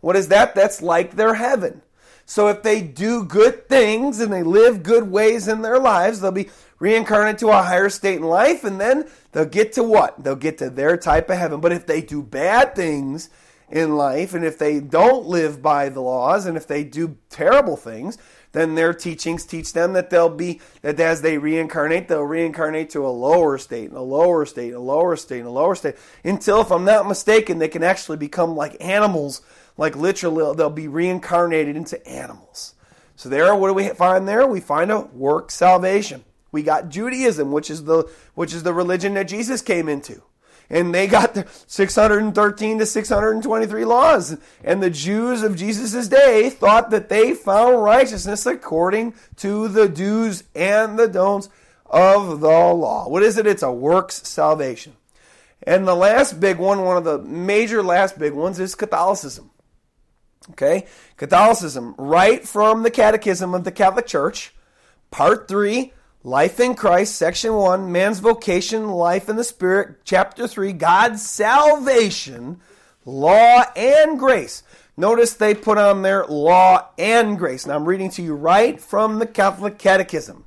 [SPEAKER 1] What is that? That's like their heaven. So if they do good things and they live good ways in their lives, they'll be reincarnated to a higher state in life, and then they'll get to what? They'll get to their type of heaven. But if they do bad things in life, and if they don't live by the laws, and if they do terrible things, then their teachings teach them that they'll be that as they reincarnate, they'll reincarnate to a lower state, and a lower state, a lower state, and a lower state, until, if I'm not mistaken, they can actually become like animals like literally they'll be reincarnated into animals. So there, what do we find there? We find a work salvation. We got Judaism, which is the which is the religion that Jesus came into. And they got the 613 to 623 laws. And the Jews of Jesus' day thought that they found righteousness according to the do's and the don'ts of the law. What is it? It's a works salvation. And the last big one, one of the major last big ones, is Catholicism. Okay? Catholicism, right from the Catechism of the Catholic Church, Part 3, Life in Christ, Section 1, Man's Vocation, Life in the Spirit, Chapter 3, God's Salvation, Law and Grace. Notice they put on their law and grace. Now I'm reading to you right from the Catholic Catechism.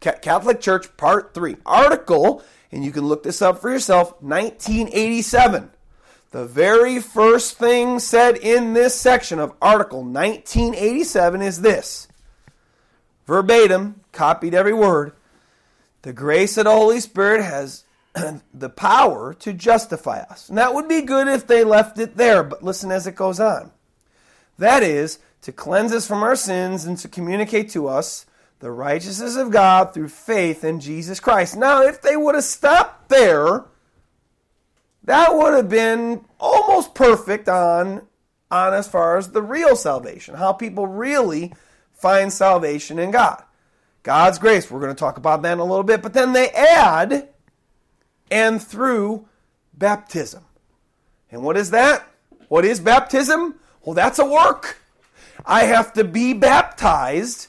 [SPEAKER 1] Catholic Church, Part 3. Article, and you can look this up for yourself, 1987. The very first thing said in this section of Article 1987 is this verbatim, copied every word. The grace of the Holy Spirit has the power to justify us. And that would be good if they left it there, but listen as it goes on. That is, to cleanse us from our sins and to communicate to us the righteousness of God through faith in Jesus Christ. Now, if they would have stopped there, that would have been almost perfect on, on as far as the real salvation, how people really find salvation in God. God's grace, we're going to talk about that in a little bit, but then they add, and through baptism. And what is that? What is baptism? Well, that's a work. I have to be baptized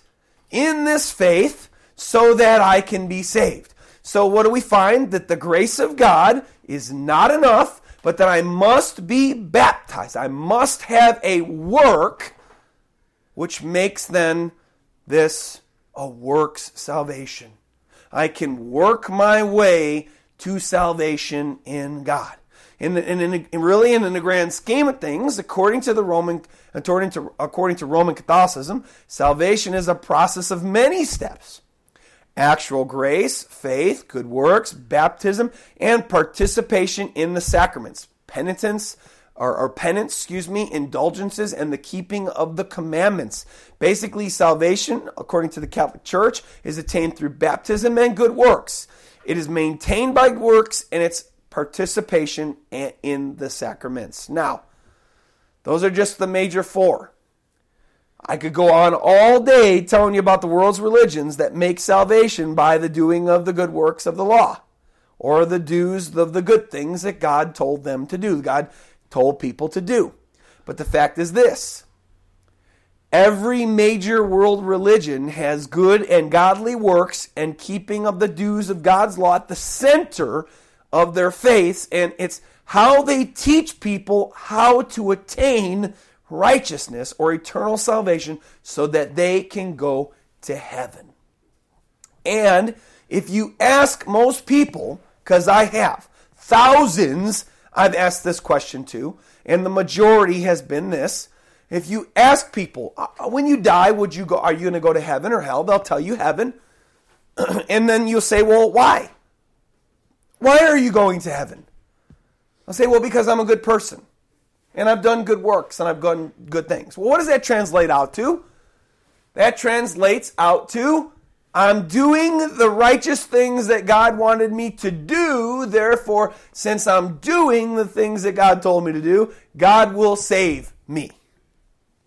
[SPEAKER 1] in this faith so that I can be saved. So, what do we find? That the grace of God is not enough, but that I must be baptized. I must have a work which makes then this a works salvation. I can work my way to salvation in God. In, in, really, in the grand scheme of things, according to the Roman, according to according to Roman Catholicism, salvation is a process of many steps actual grace, faith, good works, baptism, and participation in the sacraments, penitence, or, penance, excuse me, indulgences, and the keeping of the commandments. Basically, salvation, according to the Catholic Church, is attained through baptism and good works. It is maintained by works and its participation in the sacraments. Now, those are just the major four. I could go on all day telling you about the world's religions that make salvation by the doing of the good works of the law or the do's of the good things that God told them to do. God told people to do. But the fact is this Every major world religion has good and godly works and keeping of the do's of God's law at the center of their faiths, and it's how they teach people how to attain righteousness or eternal salvation so that they can go to heaven. And if you ask most people, because I have thousands, I've asked this question to, and the majority has been this if you ask people, uh, uh, when you die, would you go? Are you going to go to heaven or hell? They'll tell you heaven, and then you'll say, well, why? Why are you going to heaven? I'll say, well, because I'm a good person, and I've done good works, and I've done good things. Well, what does that translate out to? That translates out to I'm doing the righteous things that God wanted me to do. Therefore, since I'm doing the things that God told me to do, God will save me.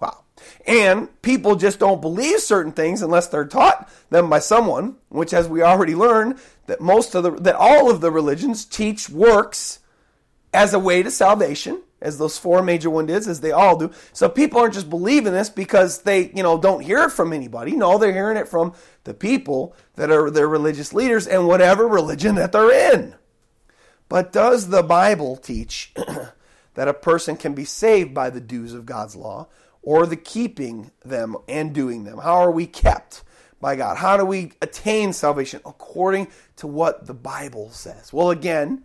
[SPEAKER 1] Wow. And people just don't believe certain things unless they're taught them by someone, which as we already learned, that most of the that all of the religions teach works as a way to salvation, as those four major ones did, as they all do. So people aren't just believing this because they, you know, don't hear it from anybody. No, they're hearing it from the people that are their religious leaders and whatever religion that they're in. But does the Bible teach that a person can be saved by the do's of God's law? or the keeping them and doing them? How are we kept by God? How do we attain salvation according to what the Bible says? Well, again,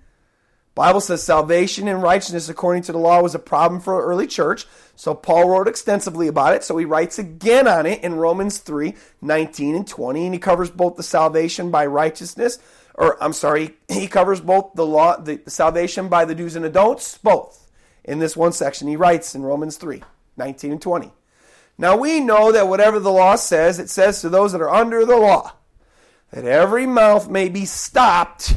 [SPEAKER 1] Bible says salvation and righteousness according to the law was a problem for early church. So Paul wrote extensively about it. So he writes again on it in Romans 3, 19 and 20. And he covers both the salvation by righteousness, or I'm sorry, he covers both the law, the salvation by the do's and the don'ts, both. In this one section, he writes in Romans 3. 19 and 20. Now we know that whatever the law says, it says to those that are under the law, that every mouth may be stopped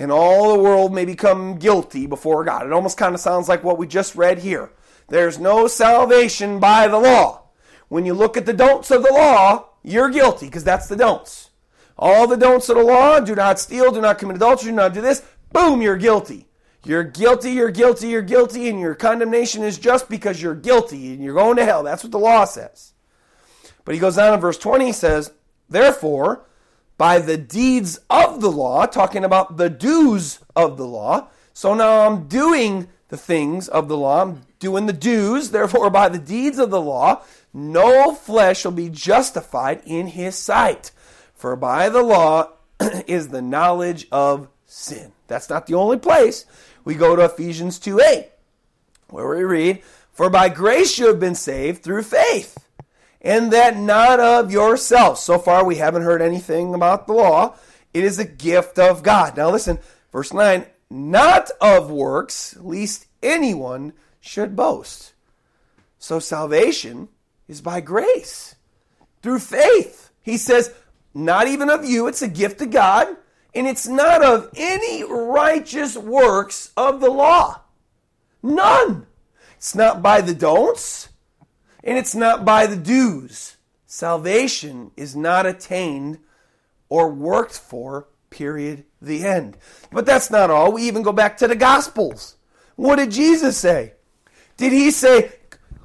[SPEAKER 1] and all the world may become guilty before God. It almost kind of sounds like what we just read here. There's no salvation by the law. When you look at the don'ts of the law, you're guilty because that's the don'ts. All the don'ts of the law do not steal, do not commit adultery, do not do this. Boom, you're guilty. You're guilty, you're guilty, you're guilty, and your condemnation is just because you're guilty and you're going to hell. That's what the law says. But he goes on in verse 20, he says, Therefore, by the deeds of the law, talking about the do's of the law. So now I'm doing the things of the law, I'm doing the do's. Therefore, by the deeds of the law, no flesh shall be justified in his sight. For by the law is the knowledge of sin. That's not the only place we go to Ephesians 2 8, where we read, For by grace you have been saved through faith, and that not of yourselves. So far, we haven't heard anything about the law. It is a gift of God. Now, listen, verse 9, not of works, lest anyone should boast. So, salvation is by grace, through faith. He says, not even of you, it's a gift of God and it's not of any righteous works of the law. None. It's not by the don'ts, and it's not by the do's. Salvation is not attained or worked for, period, the end. But that's not all. We even go back to the Gospels. What did Jesus say? Did he say,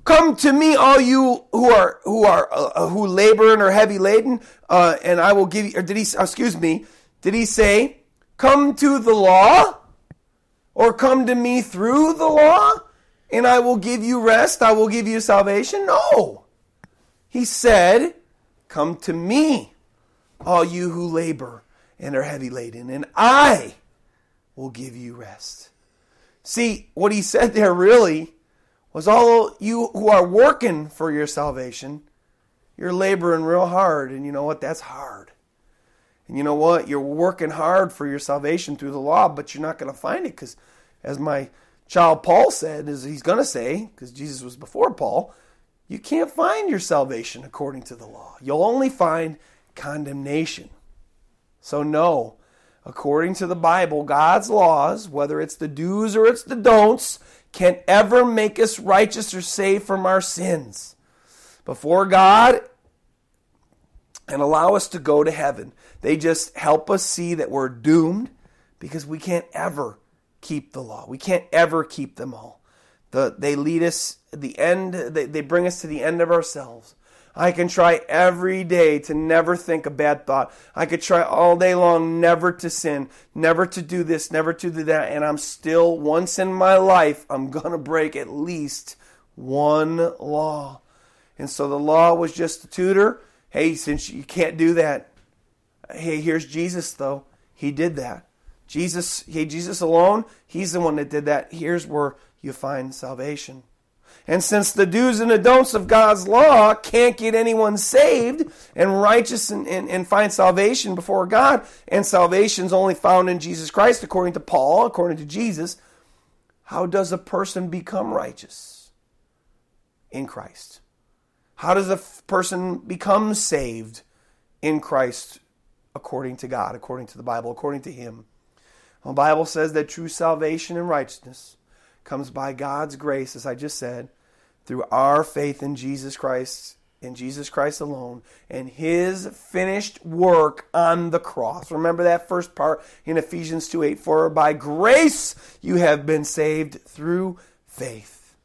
[SPEAKER 1] Come to me, all you who are who are uh, who labor and are heavy laden, uh, and I will give you. Or did he? Excuse me. Did he say, Come to the law? Or come to me through the law? And I will give you rest, I will give you salvation? No. He said, Come to me, all you who labor and are heavy laden, and I will give you rest. See, what he said there really was all you who are working for your salvation, you're laboring real hard, and you know what? That's hard. And you know what? You're working hard for your salvation through the law, but you're not going to find it because, as my child Paul said, as he's going to say, because Jesus was before Paul, you can't find your salvation according to the law. You'll only find condemnation. So, no, according to the Bible, God's laws, whether it's the do's or it's the don'ts, can ever make us righteous or saved from our sins. Before God, and allow us to go to heaven. They just help us see that we're doomed because we can't ever keep the law. We can't ever keep them all. The, they lead us the end, they, they bring us to the end of ourselves. I can try every day to never think a bad thought. I could try all day long never to sin, never to do this, never to do that, and I'm still, once in my life, I'm going to break at least one law. And so the law was just a tutor. Hey, since you can't do that, hey, here's Jesus, though. He did that. Jesus, hey, Jesus alone, he's the one that did that. Here's where you find salvation. And since the do's and the don'ts of God's law can't get anyone saved and righteous and, and, and find salvation before God, and salvation is only found in Jesus Christ, according to Paul, according to Jesus, how does a person become righteous? In Christ. How does a person become saved in Christ according to God, according to the Bible, according to Him? The Bible says that true salvation and righteousness comes by God's grace, as I just said, through our faith in Jesus Christ, in Jesus Christ alone, and His finished work on the cross. Remember that first part in Ephesians 2 8 For by grace you have been saved through faith.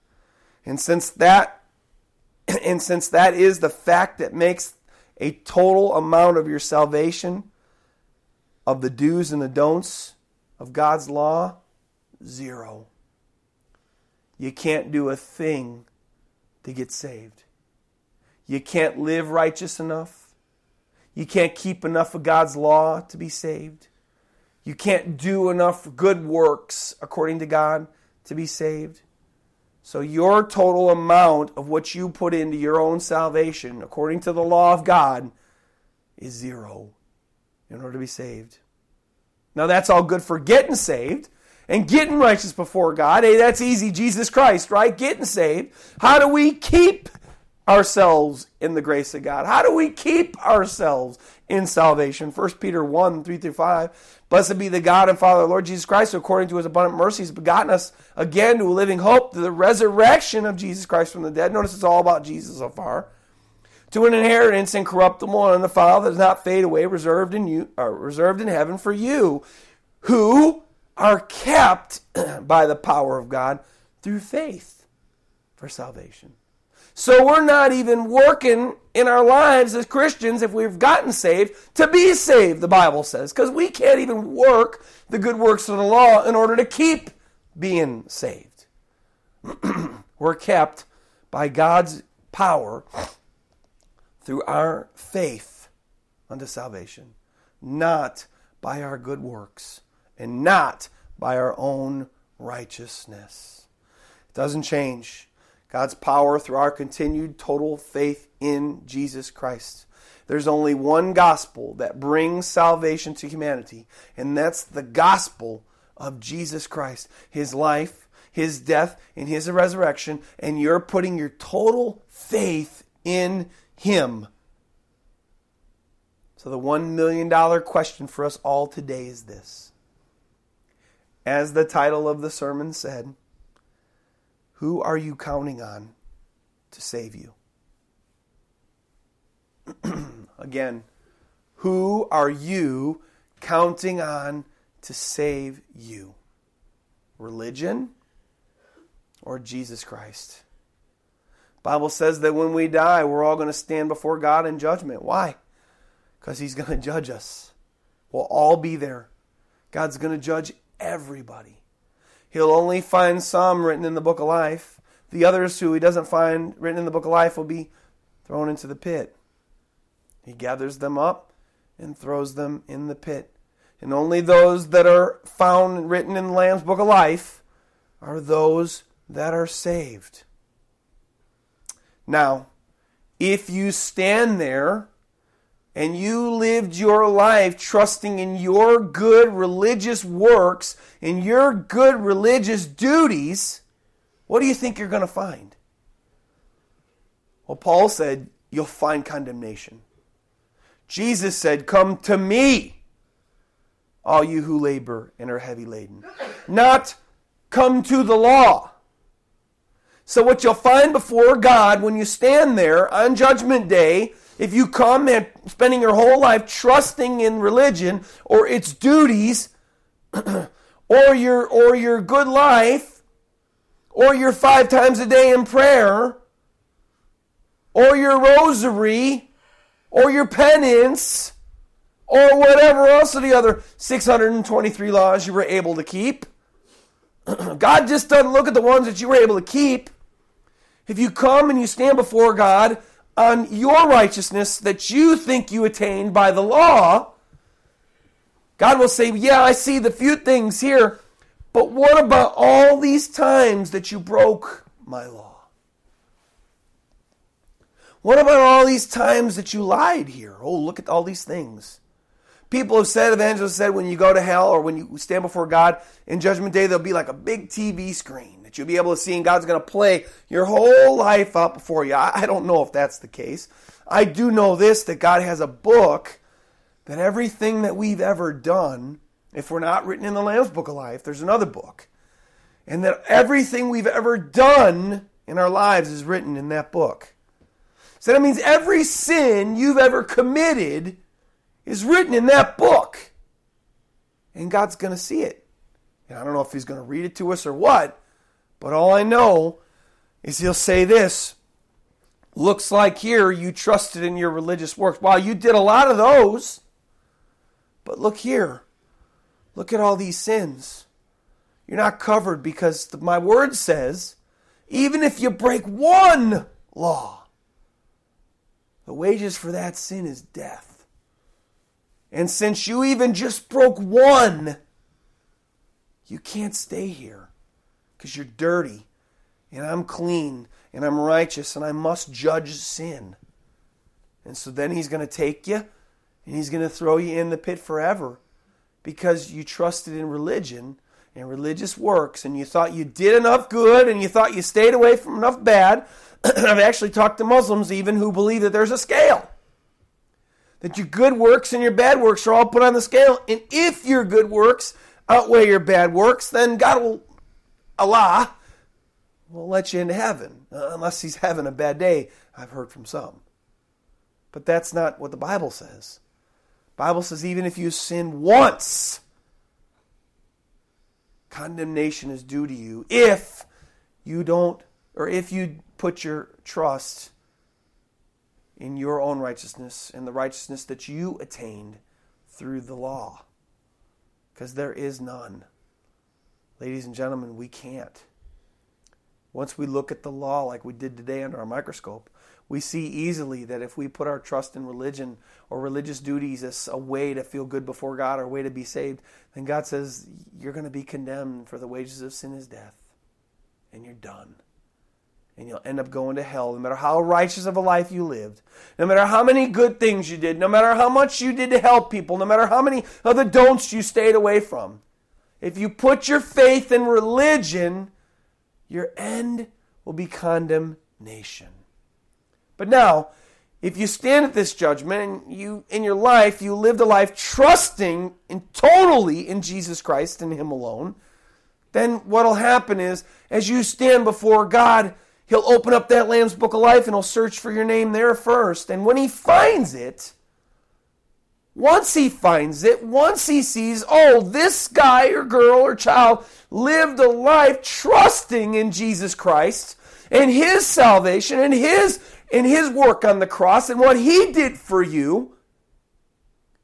[SPEAKER 1] And since that and since that is the fact that makes a total amount of your salvation, of the do's and the don'ts of God's law, zero. You can't do a thing to get saved. You can't live righteous enough. You can't keep enough of God's law to be saved. You can't do enough good works according to God to be saved. So, your total amount of what you put into your own salvation, according to the law of God, is zero in order to be saved. Now, that's all good for getting saved and getting righteous before God. Hey, that's easy. Jesus Christ, right? Getting saved. How do we keep ourselves in the grace of God? How do we keep ourselves in salvation? 1 Peter 1 3 through 5. Blessed be the God and Father, of Lord Jesus Christ, who according to his abundant mercy has begotten us again to a living hope, to the resurrection of Jesus Christ from the dead. Notice it's all about Jesus so far. To an inheritance incorruptible and undefiled that does not fade away, reserved in you, or reserved in heaven for you, who are kept by the power of God through faith for salvation. So we're not even working in our lives as Christians if we've gotten saved to be saved, the Bible says, because we can't even work the good works of the law in order to keep being saved. we're kept by God's power through our faith unto salvation, not by our good works and not by our own righteousness. It doesn't change. God's power through our continued total faith in Jesus Christ. There's only one gospel that brings salvation to humanity, and that's the gospel of Jesus Christ. His life, his death, and his resurrection, and you're putting your total faith in him. So, the $1 million question for us all today is this. As the title of the sermon said, who are you counting on to save you? Again, who are you counting on to save you? Religion or Jesus Christ? Bible says that when we die, we're all going to stand before God in judgment. Why? Because he's going to judge us. We'll all be there. God's going to judge everybody. He'll only find some written in the book of life. The others who he doesn't find written in the book of life will be thrown into the pit. He gathers them up and throws them in the pit. And only those that are found written in the Lamb's book of life are those that are saved. Now, if you stand there and you lived your life trusting in your good religious works and your good religious duties, what do you think you're going to find? Well, Paul said, You'll find condemnation. Jesus said, Come to me, all you who labor and are heavy laden. Not come to the law. So, what you'll find before God when you stand there on Judgment Day if you come and spending your whole life trusting in religion or its duties or your or your good life or your five times a day in prayer, or your rosary, or your penance, or whatever else of the other 623 laws you were able to keep. God just doesn't look at the ones that you were able to keep. If you come and you stand before God on your righteousness that you think you attained by the law, God will say, Yeah, I see the few things here, but what about all these times that you broke my law? What about all these times that you lied here? Oh, look at all these things. People have said, evangelists said, when you go to hell or when you stand before God in Judgment Day, there'll be like a big TV screen that you'll be able to see, and God's going to play your whole life up before you. I don't know if that's the case. I do know this that God has a book that everything that we've ever done, if we're not written in the Lamb's Book of Life, there's another book. And that everything we've ever done in our lives is written in that book. So that means every sin you've ever committed is written in that book. And God's going to see it. And I don't know if He's going to read it to us or what, but all I know is He'll say this Looks like here you trusted in your religious works. Wow, you did a lot of those. But look here. Look at all these sins. You're not covered because my word says, even if you break one law, the wages for that sin is death. And since you even just broke one, you can't stay here because you're dirty and I'm clean and I'm righteous and I must judge sin. And so then he's going to take you and he's going to throw you in the pit forever because you trusted in religion and religious works and you thought you did enough good and you thought you stayed away from enough bad. I've actually talked to Muslims even who believe that there's a scale. That your good works and your bad works are all put on the scale. And if your good works outweigh your bad works, then God will, Allah, will let you into heaven. Uh, unless he's having a bad day, I've heard from some. But that's not what the Bible says. Bible says even if you sin once, condemnation is due to you if you don't or if you put your trust in your own righteousness and the righteousness that you attained through the law. Because there is none. Ladies and gentlemen, we can't. Once we look at the law like we did today under our microscope, we see easily that if we put our trust in religion or religious duties as a way to feel good before God or a way to be saved, then God says you're going to be condemned for the wages of sin is death. And you're done. And you'll end up going to hell no matter how righteous of a life you lived, no matter how many good things you did, no matter how much you did to help people, no matter how many of the don'ts you stayed away from. If you put your faith in religion, your end will be condemnation. But now, if you stand at this judgment and you in your life you lived a life trusting in totally in Jesus Christ and him alone, then what'll happen is as you stand before God, he'll open up that Lamb's book of life and he'll search for your name there first. And when he finds it, once he finds it, once he sees, oh, this guy or girl or child lived a life trusting in Jesus Christ and his salvation and his in his work on the cross and what he did for you,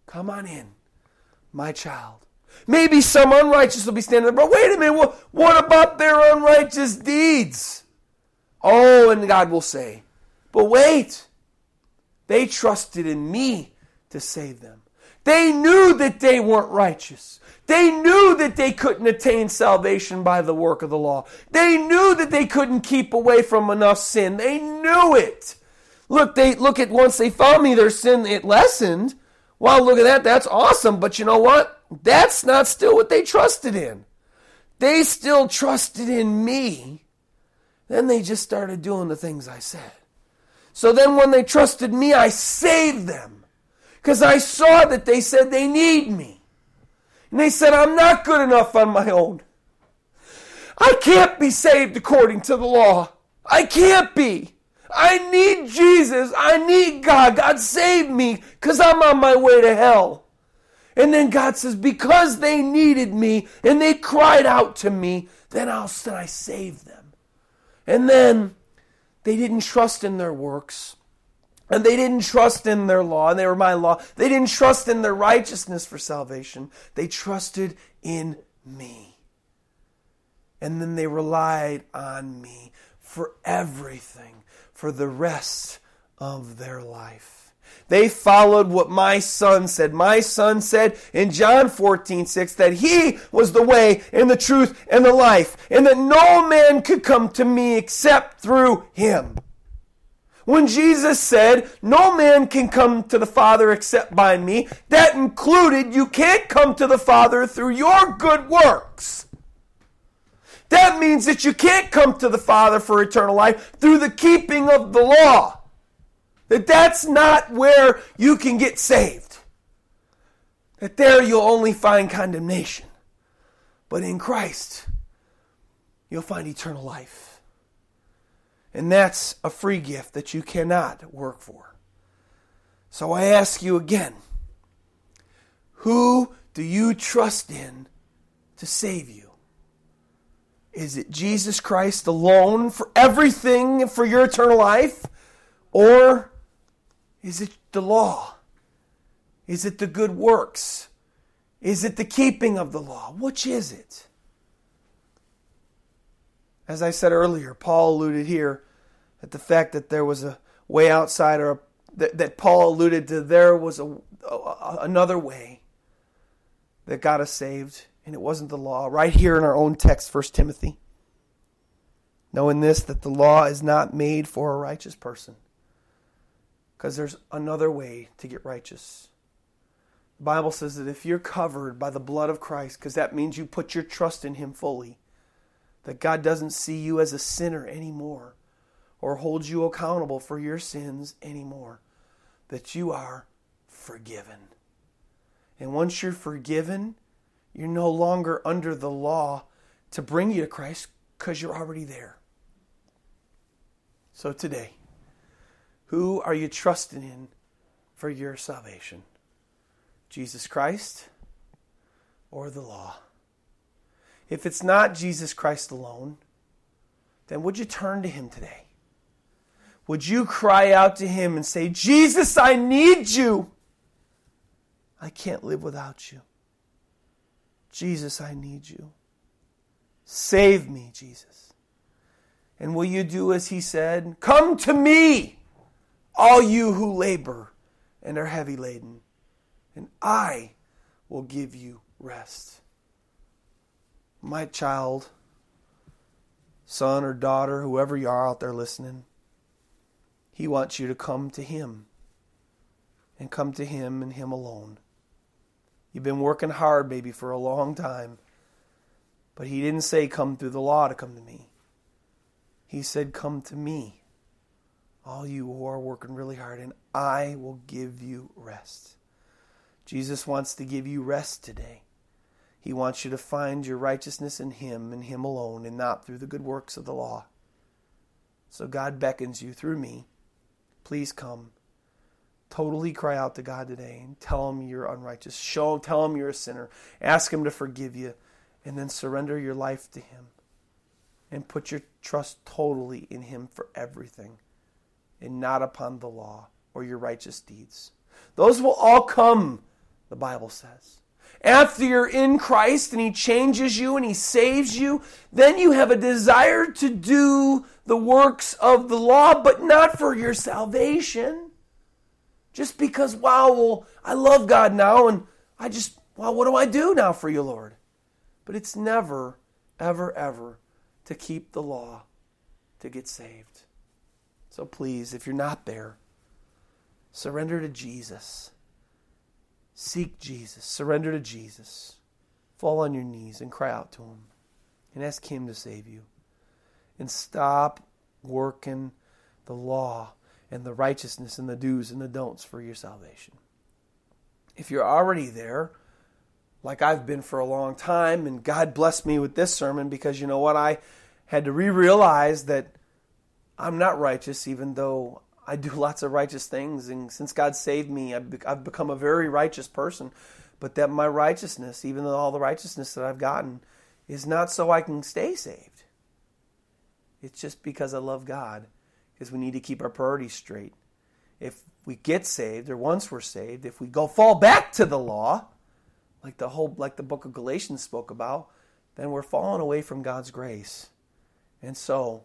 [SPEAKER 1] come on in, my child. Maybe some unrighteous will be standing there, but wait a minute, what, what about their unrighteous deeds? Oh, and God will say, but wait, they trusted in me to save them. They knew that they weren't righteous. They knew that they couldn't attain salvation by the work of the law. They knew that they couldn't keep away from enough sin. They knew it. Look, they look at once they found me, their sin it lessened. Well, look at that. That's awesome. But you know what? That's not still what they trusted in. They still trusted in me. Then they just started doing the things I said. So then when they trusted me, I saved them. Because I saw that they said they need me. And they said, I'm not good enough on my own. I can't be saved according to the law. I can't be. I need Jesus. I need God. God save me because I'm on my way to hell. And then God says, because they needed me and they cried out to me, then I'll then I save them. And then they didn't trust in their works. And they didn't trust in their law, and they were my law. They didn't trust in their righteousness for salvation. They trusted in me. And then they relied on me for everything, for the rest of their life. They followed what my son said. My son said in John 14, 6 that he was the way and the truth and the life, and that no man could come to me except through him. When Jesus said, No man can come to the Father except by me, that included you can't come to the Father through your good works. That means that you can't come to the Father for eternal life through the keeping of the law. That that's not where you can get saved. That there you'll only find condemnation. But in Christ, you'll find eternal life. And that's a free gift that you cannot work for. So I ask you again who do you trust in to save you? Is it Jesus Christ alone for everything for your eternal life? Or is it the law? Is it the good works? Is it the keeping of the law? Which is it? As I said earlier, Paul alluded here the fact that there was a way outside, or a, that, that Paul alluded to there was a, a, another way that got us saved, and it wasn't the law. Right here in our own text, 1 Timothy. Knowing this, that the law is not made for a righteous person because there's another way to get righteous. The Bible says that if you're covered by the blood of Christ, because that means you put your trust in Him fully, that God doesn't see you as a sinner anymore or hold you accountable for your sins anymore, that you are forgiven. And once you're forgiven, you're no longer under the law to bring you to Christ because you're already there. So today, who are you trusting in for your salvation? Jesus Christ or the law? If it's not Jesus Christ alone, then would you turn to Him today? Would you cry out to Him and say, Jesus, I need you. I can't live without you. Jesus, I need you. Save me, Jesus. And will you do as He said? Come to me all you who labor and are heavy laden, and I will give you rest. My child, son or daughter, whoever you are out there listening, he wants you to come to him and come to him and him alone. You've been working hard, maybe, for a long time, but he didn't say, Come through the law to come to me. He said, Come to me all you who are working really hard, and I will give you rest. Jesus wants to give you rest today. He wants you to find your righteousness in Him and Him alone, and not through the good works of the law. So God beckons you through me. Please come. Totally cry out to God today and tell Him you're unrighteous. Show Him, tell Him you're a sinner. Ask Him to forgive you, and then surrender your life to Him. And put your trust totally in Him for everything and not upon the law or your righteous deeds. Those will all come, the Bible says. After you're in Christ and He changes you and He saves you, then you have a desire to do the works of the law, but not for your salvation. Just because, wow, well, I love God now and I just, well, what do I do now for you, Lord? But it's never, ever, ever to keep the law to get saved. So please, if you're not there, surrender to Jesus. Seek Jesus. Surrender to Jesus. Fall on your knees and cry out to Him and ask Him to save you. And stop working the law and the righteousness and the do's and the don'ts for your salvation. If you're already there, like I've been for a long time, and God blessed me with this sermon because you know what? I had to re realize that I'm not righteous, even though I do lots of righteous things. And since God saved me, I've become a very righteous person. But that my righteousness, even though all the righteousness that I've gotten, is not so I can stay saved. It's just because I love God, because we need to keep our priorities straight. If we get saved, or once we're saved, if we go fall back to the law, like the whole like the book of Galatians spoke about, then we're falling away from God's grace. And so,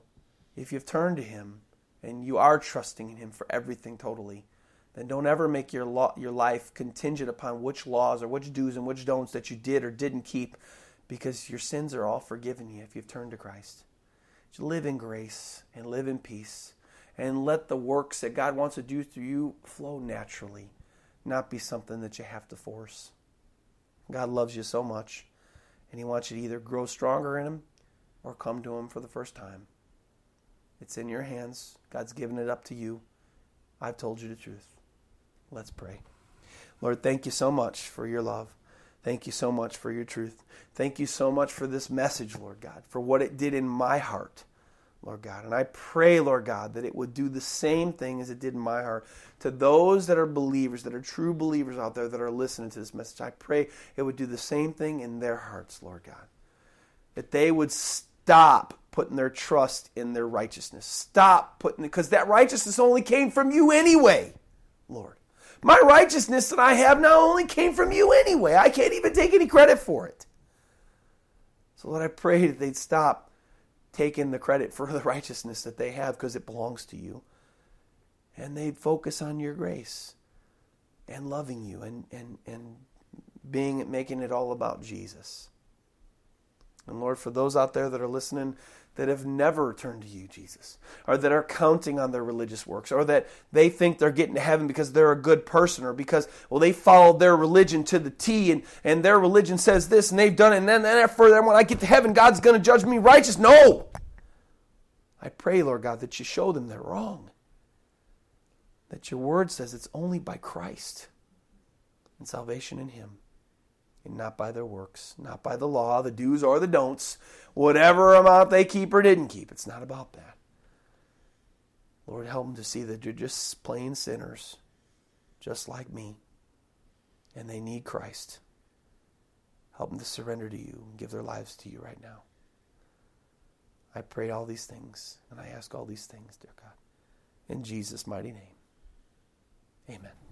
[SPEAKER 1] if you've turned to Him and you are trusting in Him for everything totally, then don't ever make your law, your life contingent upon which laws or which do's and which don'ts that you did or didn't keep, because your sins are all forgiven you if you've turned to Christ. Just live in grace and live in peace, and let the works that God wants to do through you flow naturally, not be something that you have to force. God loves you so much, and He wants you to either grow stronger in Him or come to Him for the first time. It's in your hands. God's given it up to you. I've told you the truth. Let's pray. Lord, thank you so much for your love. Thank you so much for your truth. Thank you so much for this message, Lord God, for what it did in my heart, Lord God. And I pray, Lord God, that it would do the same thing as it did in my heart to those that are believers, that are true believers out there that are listening to this message. I pray it would do the same thing in their hearts, Lord God. That they would stop putting their trust in their righteousness. Stop putting because that righteousness only came from you anyway, Lord. My righteousness that I have now only came from you anyway. I can't even take any credit for it. So, Lord, I pray that they'd stop taking the credit for the righteousness that they have because it belongs to you. And they'd focus on your grace and loving you and, and, and being making it all about Jesus. And Lord, for those out there that are listening that have never turned to you, Jesus, or that are counting on their religious works, or that they think they're getting to heaven because they're a good person, or because, well, they followed their religion to the T, and, and their religion says this, and they've done it, and then, then after then when I get to heaven, God's going to judge me righteous. No! I pray, Lord God, that you show them they're wrong. That your word says it's only by Christ and salvation in Him and not by their works, not by the law, the do's or the don'ts, whatever amount they keep or didn't keep. It's not about that. Lord, help them to see that you're just plain sinners, just like me, and they need Christ. Help them to surrender to you and give their lives to you right now. I pray all these things, and I ask all these things, dear God, in Jesus' mighty name. Amen.